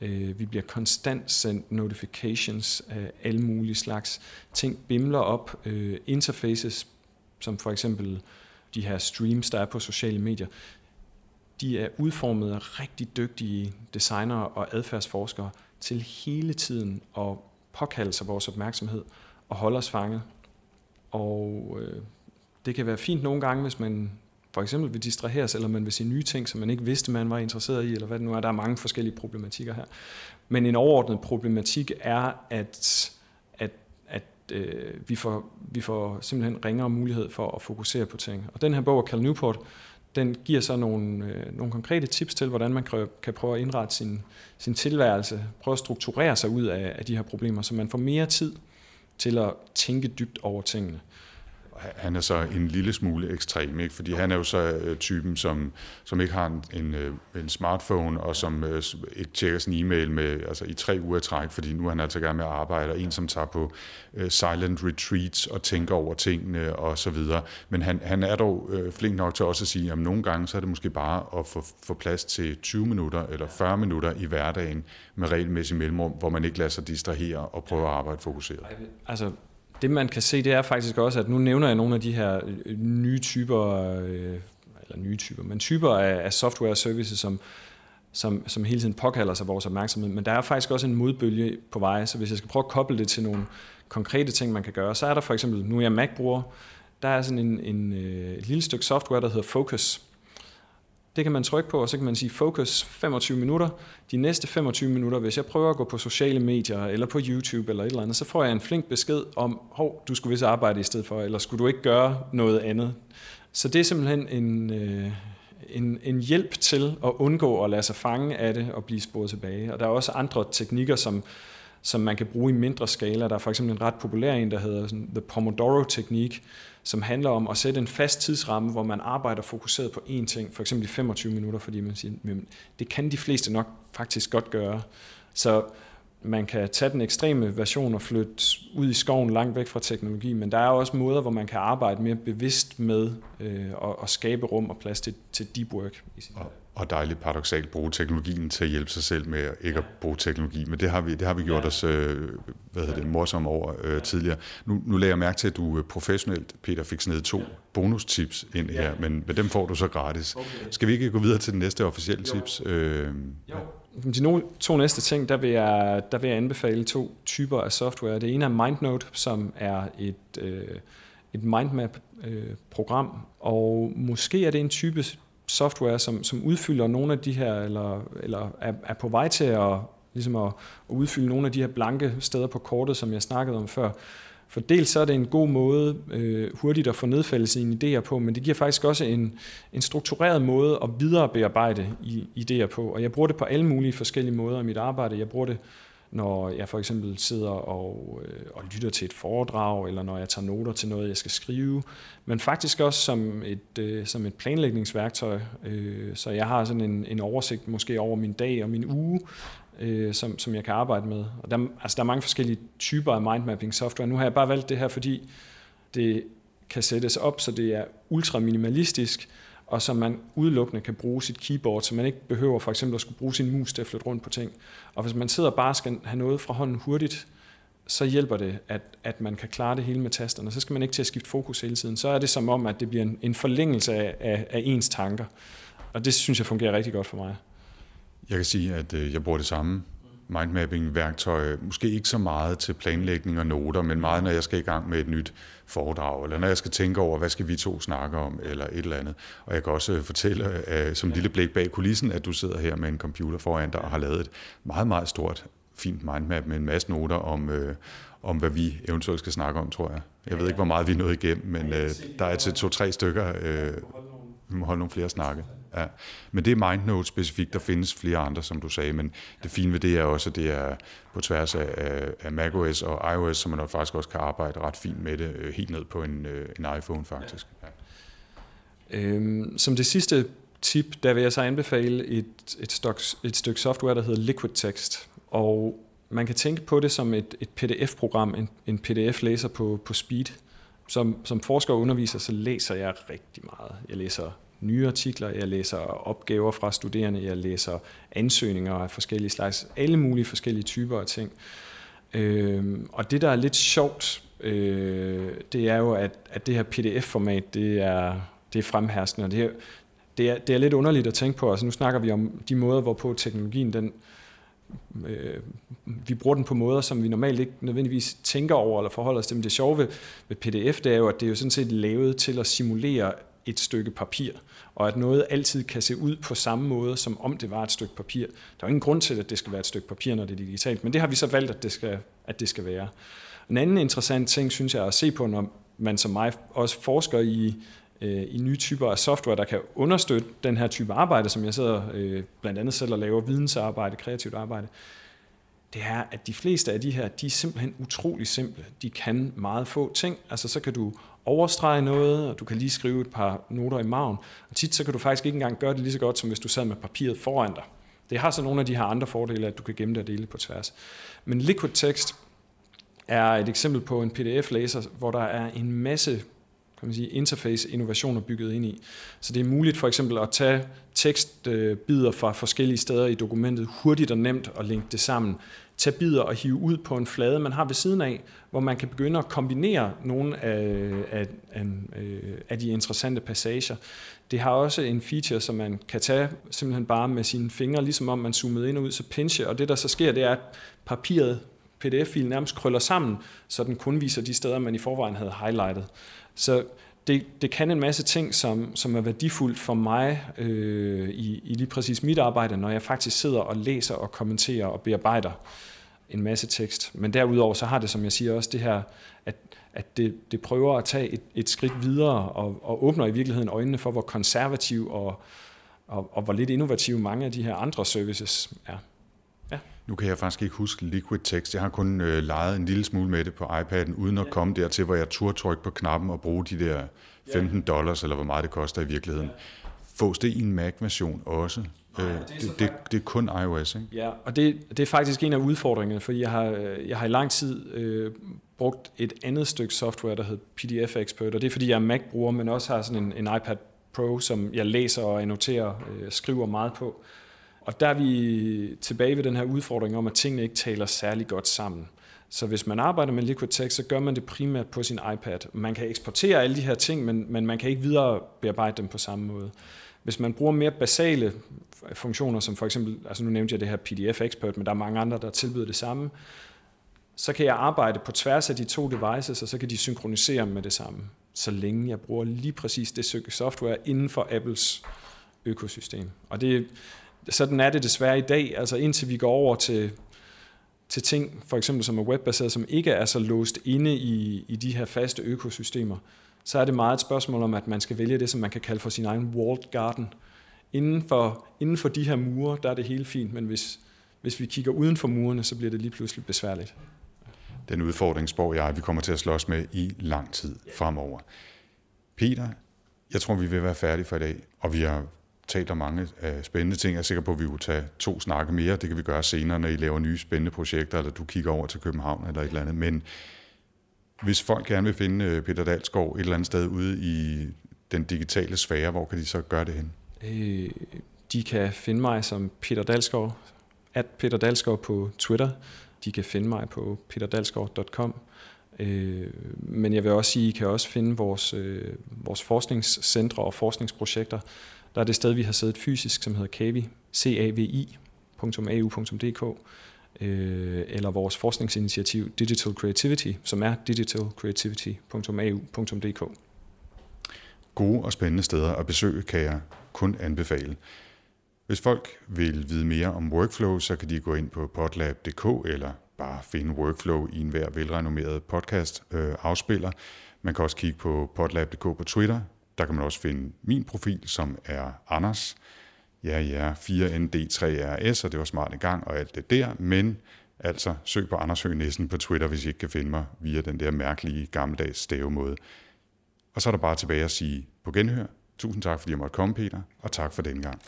Øh, vi bliver konstant sendt notifications af alle mulige slags ting, bimler op, øh, interfaces som for eksempel de her streams, der er på sociale medier, de er udformet af rigtig dygtige designere og adfærdsforskere til hele tiden at påkalde sig vores opmærksomhed og holde os fanget. Og øh, det kan være fint nogle gange, hvis man for eksempel vil distraheres, eller man vil se nye ting, som man ikke vidste, man var interesseret i, eller hvad det nu er. Der er mange forskellige problematikker her. Men en overordnet problematik er, at øh, vi, får, vi får simpelthen ringere mulighed for at fokusere på ting. Og den her bog af Cal Newport, den giver så nogle, øh, nogle konkrete tips til, hvordan man kan prøve at indrette sin, sin tilværelse, prøve at strukturere sig ud af, af de her problemer, så man får mere tid til at tænke dybt over tingene han er så en lille smule ekstrem, ikke? fordi han er jo så øh, typen, som, som ikke har en, en, øh, en smartphone, og som øh, ikke tjekker sin e-mail med, altså i tre uger træk, fordi nu er han altså gerne med at arbejde, og en, som tager på øh, silent retreats og tænker over tingene og så videre. Men han, han er dog øh, flink nok til også at sige, at nogle gange så er det måske bare at få, få plads til 20 minutter eller 40 minutter i hverdagen med regelmæssig mellemrum, hvor man ikke lader sig distrahere og prøver at arbejde fokuseret. Altså, det man kan se, det er faktisk også, at nu nævner jeg nogle af de her øh, nye typer, øh, eller nye typer, men typer af, af software services, som, som, som hele tiden påkalder sig vores opmærksomhed. Men der er faktisk også en modbølge på vej, så hvis jeg skal prøve at koble det til nogle konkrete ting, man kan gøre, så er der for eksempel, nu er jeg Mac-bruger, der er sådan en, en, øh, et lille stykke software, der hedder Focus, det kan man trykke på, og så kan man sige focus 25 minutter. De næste 25 minutter, hvis jeg prøver at gå på sociale medier, eller på YouTube, eller et eller andet, så får jeg en flink besked om, hov, du skulle vist arbejde i stedet for, eller skulle du ikke gøre noget andet. Så det er simpelthen en, øh, en, en hjælp til at undgå at lade sig fange af det og blive sporet tilbage. Og der er også andre teknikker, som, som man kan bruge i mindre skala. Der er for eksempel en ret populær en, der hedder sådan, The Pomodoro-teknik, som handler om at sætte en fast tidsramme, hvor man arbejder fokuseret på én ting, for eksempel i 25 minutter, fordi man siger, at det kan de fleste nok faktisk godt gøre. Så man kan tage den ekstreme version og flytte ud i skoven langt væk fra teknologi, men der er også måder, hvor man kan arbejde mere bevidst med øh, at, at skabe rum og plads til, til deep work. I sin og, og dejligt paradoxalt bruge teknologien til at hjælpe sig selv med ikke at bruge teknologi. Men det har vi, det har vi gjort ja. os øh, hvad hedder det, morsomme over øh, ja. tidligere. Nu, nu lægger jeg mærke til, at du øh, professionelt, Peter, fik sådan to ja. bonustips ind ja. her, men, men dem får du så gratis. Okay. Skal vi ikke gå videre til den næste officielle jo. tips? Øh, jo. De to næste ting, der vil, jeg, der vil jeg anbefale to typer af software. Det ene er MindNote, som er et, øh, et mindmap-program, øh, og måske er det en type software, som, som udfylder nogle af de her, eller, eller er, er på vej til at, ligesom at, at udfylde nogle af de her blanke steder på kortet, som jeg snakkede om før. For dels så er det en god måde øh, hurtigt at få nedfældet sine idéer på, men det giver faktisk også en, en struktureret måde at viderebearbejde i, idéer på. Og jeg bruger det på alle mulige forskellige måder i mit arbejde. Jeg bruger det når jeg for eksempel sidder og, øh, og lytter til et foredrag, eller når jeg tager noter til noget, jeg skal skrive, men faktisk også som et, øh, som et planlægningsværktøj. Øh, så jeg har sådan en, en oversigt måske over min dag og min uge, øh, som, som jeg kan arbejde med. Og der, altså, der er mange forskellige typer af mindmapping software. Nu har jeg bare valgt det her, fordi det kan sættes op, så det er ultra minimalistisk, og så man udelukkende kan bruge sit keyboard, så man ikke behøver for eksempel at skulle bruge sin mus til at flytte rundt på ting. Og hvis man sidder og bare skal have noget fra hånden hurtigt, så hjælper det, at, at man kan klare det hele med tasterne. Så skal man ikke til at skifte fokus hele tiden. Så er det som om, at det bliver en, en forlængelse af, af, af ens tanker. Og det synes jeg fungerer rigtig godt for mig. Jeg kan sige, at øh, jeg bruger det samme mindmapping-værktøj. Måske ikke så meget til planlægning og noter, men meget, når jeg skal i gang med et nyt foredrag, eller når jeg skal tænke over, hvad skal vi to snakke om, eller et eller andet. Og jeg kan også fortælle, uh, som lille blik bag kulissen, at du sidder her med en computer foran dig og har lavet et meget, meget stort, fint mindmap med en masse noter om, uh, om hvad vi eventuelt skal snakke om, tror jeg. Jeg ved ikke, hvor meget vi er nået igennem, men uh, der er til to-tre stykker. Uh, vi må holde nogle flere snakke. Ja. Men det er MindNote specifikt. Der findes flere andre, som du sagde, men det fine ved det er også, at det er på tværs af, af macOS og iOS, så man faktisk også kan arbejde ret fint med det, øh, helt ned på en, øh, en iPhone faktisk. Ja. Øhm, som det sidste tip, der vil jeg så anbefale et, et, stok, et stykke software, der hedder Liquid Text. Og man kan tænke på det som et, et PDF-program, en, en PDF-læser på, på speed. Som, som forsker og underviser, så læser jeg rigtig meget. Jeg læser nye artikler, jeg læser opgaver fra studerende, jeg læser ansøgninger af forskellige slags, alle mulige forskellige typer af ting. Øh, og det, der er lidt sjovt, øh, det er jo, at, at det her PDF-format, det er, det er fremherskende, og det er, det, er, det er lidt underligt at tænke på. Altså nu snakker vi om de måder, hvorpå teknologien den, øh, vi bruger den på måder, som vi normalt ikke nødvendigvis tænker over eller forholder os til. Men det sjove ved, ved PDF, det er jo, at det er jo sådan set lavet til at simulere et stykke papir, og at noget altid kan se ud på samme måde, som om det var et stykke papir. Der er jo ingen grund til, at det skal være et stykke papir, når det er digitalt, men det har vi så valgt, at det skal, at det skal være. En anden interessant ting, synes jeg, at se på, når man som mig også forsker i, øh, i nye typer af software, der kan understøtte den her type arbejde, som jeg sidder øh, blandt andet selv og laver vidensarbejde, kreativt arbejde, det er, at de fleste af de her, de er simpelthen utrolig simple. De kan meget få ting. Altså så kan du overstrege noget, og du kan lige skrive et par noter i maven. Og tit så kan du faktisk ikke engang gøre det lige så godt, som hvis du sad med papiret foran dig. Det har så nogle af de her andre fordele, at du kan gemme det og dele på tværs. Men liquid text er et eksempel på en PDF-læser, hvor der er en masse kan man sige, interface-innovationer bygget ind i. Så det er muligt for eksempel at tage tekstbider fra forskellige steder i dokumentet hurtigt og nemt og linke det sammen. Tage bidder og hive ud på en flade, man har ved siden af, hvor man kan begynde at kombinere nogle af, af, af, af de interessante passager. Det har også en feature, som man kan tage simpelthen bare med sine fingre, ligesom om man zoomede ind og ud, så pinche, og det der så sker, det er, at papiret, pdf-filen nærmest krøller sammen, så den kun viser de steder, man i forvejen havde highlightet. Så det, det kan en masse ting, som, som er værdifuldt for mig øh, i, i lige præcis mit arbejde, når jeg faktisk sidder og læser og kommenterer og bearbejder en masse tekst. Men derudover så har det, som jeg siger, også det her, at, at det, det prøver at tage et, et skridt videre og, og åbner i virkeligheden øjnene for, hvor konservativ og, og, og hvor lidt innovative mange af de her andre services er. Ja. Nu kan jeg faktisk ikke huske Liquid Text. Jeg har kun øh, leget en lille smule med det på iPad'en, uden at ja. komme dertil, hvor jeg turde trykke på knappen og bruge de der 15 dollars, eller hvor meget det koster i virkeligheden. Ja. Fås det i en Mac-version også? Nej, øh, det, er det, det, det er kun iOS, ikke? Ja, og det, det er faktisk en af udfordringerne, fordi jeg har, jeg har i lang tid øh, brugt et andet stykke software, der hedder PDF Expert, og det er fordi, jeg er Mac-bruger, men også har sådan en, en iPad Pro, som jeg læser og annoterer, øh, skriver meget på. Og der er vi tilbage ved den her udfordring om, at tingene ikke taler særlig godt sammen. Så hvis man arbejder med liquid Tech, så gør man det primært på sin iPad. Man kan eksportere alle de her ting, men, men man kan ikke videre bearbejde dem på samme måde. Hvis man bruger mere basale funktioner, som for eksempel, altså nu nævnte jeg det her PDF Expert, men der er mange andre, der tilbyder det samme, så kan jeg arbejde på tværs af de to devices, og så kan de synkronisere med det samme, så længe jeg bruger lige præcis det software inden for Apples økosystem. Og det, sådan er det desværre i dag, altså indtil vi går over til, til ting, for eksempel som er webbaseret, som ikke er så låst inde i, i de her faste økosystemer, så er det meget et spørgsmål om, at man skal vælge det, som man kan kalde for sin egen walled garden. Inden for, inden for de her mure, der er det helt fint, men hvis, hvis vi kigger uden for murene, så bliver det lige pludselig besværligt. Den udfordring spår jeg, vi kommer til at slås med i lang tid fremover. Peter, jeg tror, vi vil være færdige for i dag, og vi har talt om mange uh, spændende ting. Jeg er sikker på, at vi vil tage to snakke mere. Det kan vi gøre senere, når I laver nye spændende projekter, eller du kigger over til København eller et eller andet. Men hvis folk gerne vil finde øh, Peter Dalsgaard et eller andet sted ude i den digitale sfære, hvor kan de så gøre det hen? Øh, de kan finde mig som Peter Dalsgaard, at Peter Dalsgaard på Twitter. De kan finde mig på peterdalsgaard.com. Øh, men jeg vil også sige, at I kan også finde vores, øh, vores forskningscentre og forskningsprojekter. Der er det sted, vi har siddet fysisk, som hedder CAVI, cavi.au.dk, øh, eller vores forskningsinitiativ Digital Creativity, som er digitalcreativity.au.dk. Gode og spændende steder at besøge kan jeg kun anbefale. Hvis folk vil vide mere om workflow, så kan de gå ind på potlab.dk eller bare finde workflow i en hver velrenommeret podcast øh, afspiller. Man kan også kigge på potlab.dk på Twitter. Der kan man også finde min profil, som er Anders. Ja, ja, 4ND3RS, og det var smart i gang og alt det der, men altså søg på Anders Høgh Nissen på Twitter, hvis I ikke kan finde mig via den der mærkelige gammeldags stavemåde. Og så er der bare tilbage at sige på genhør. Tusind tak, fordi jeg måtte komme, Peter, og tak for den gang.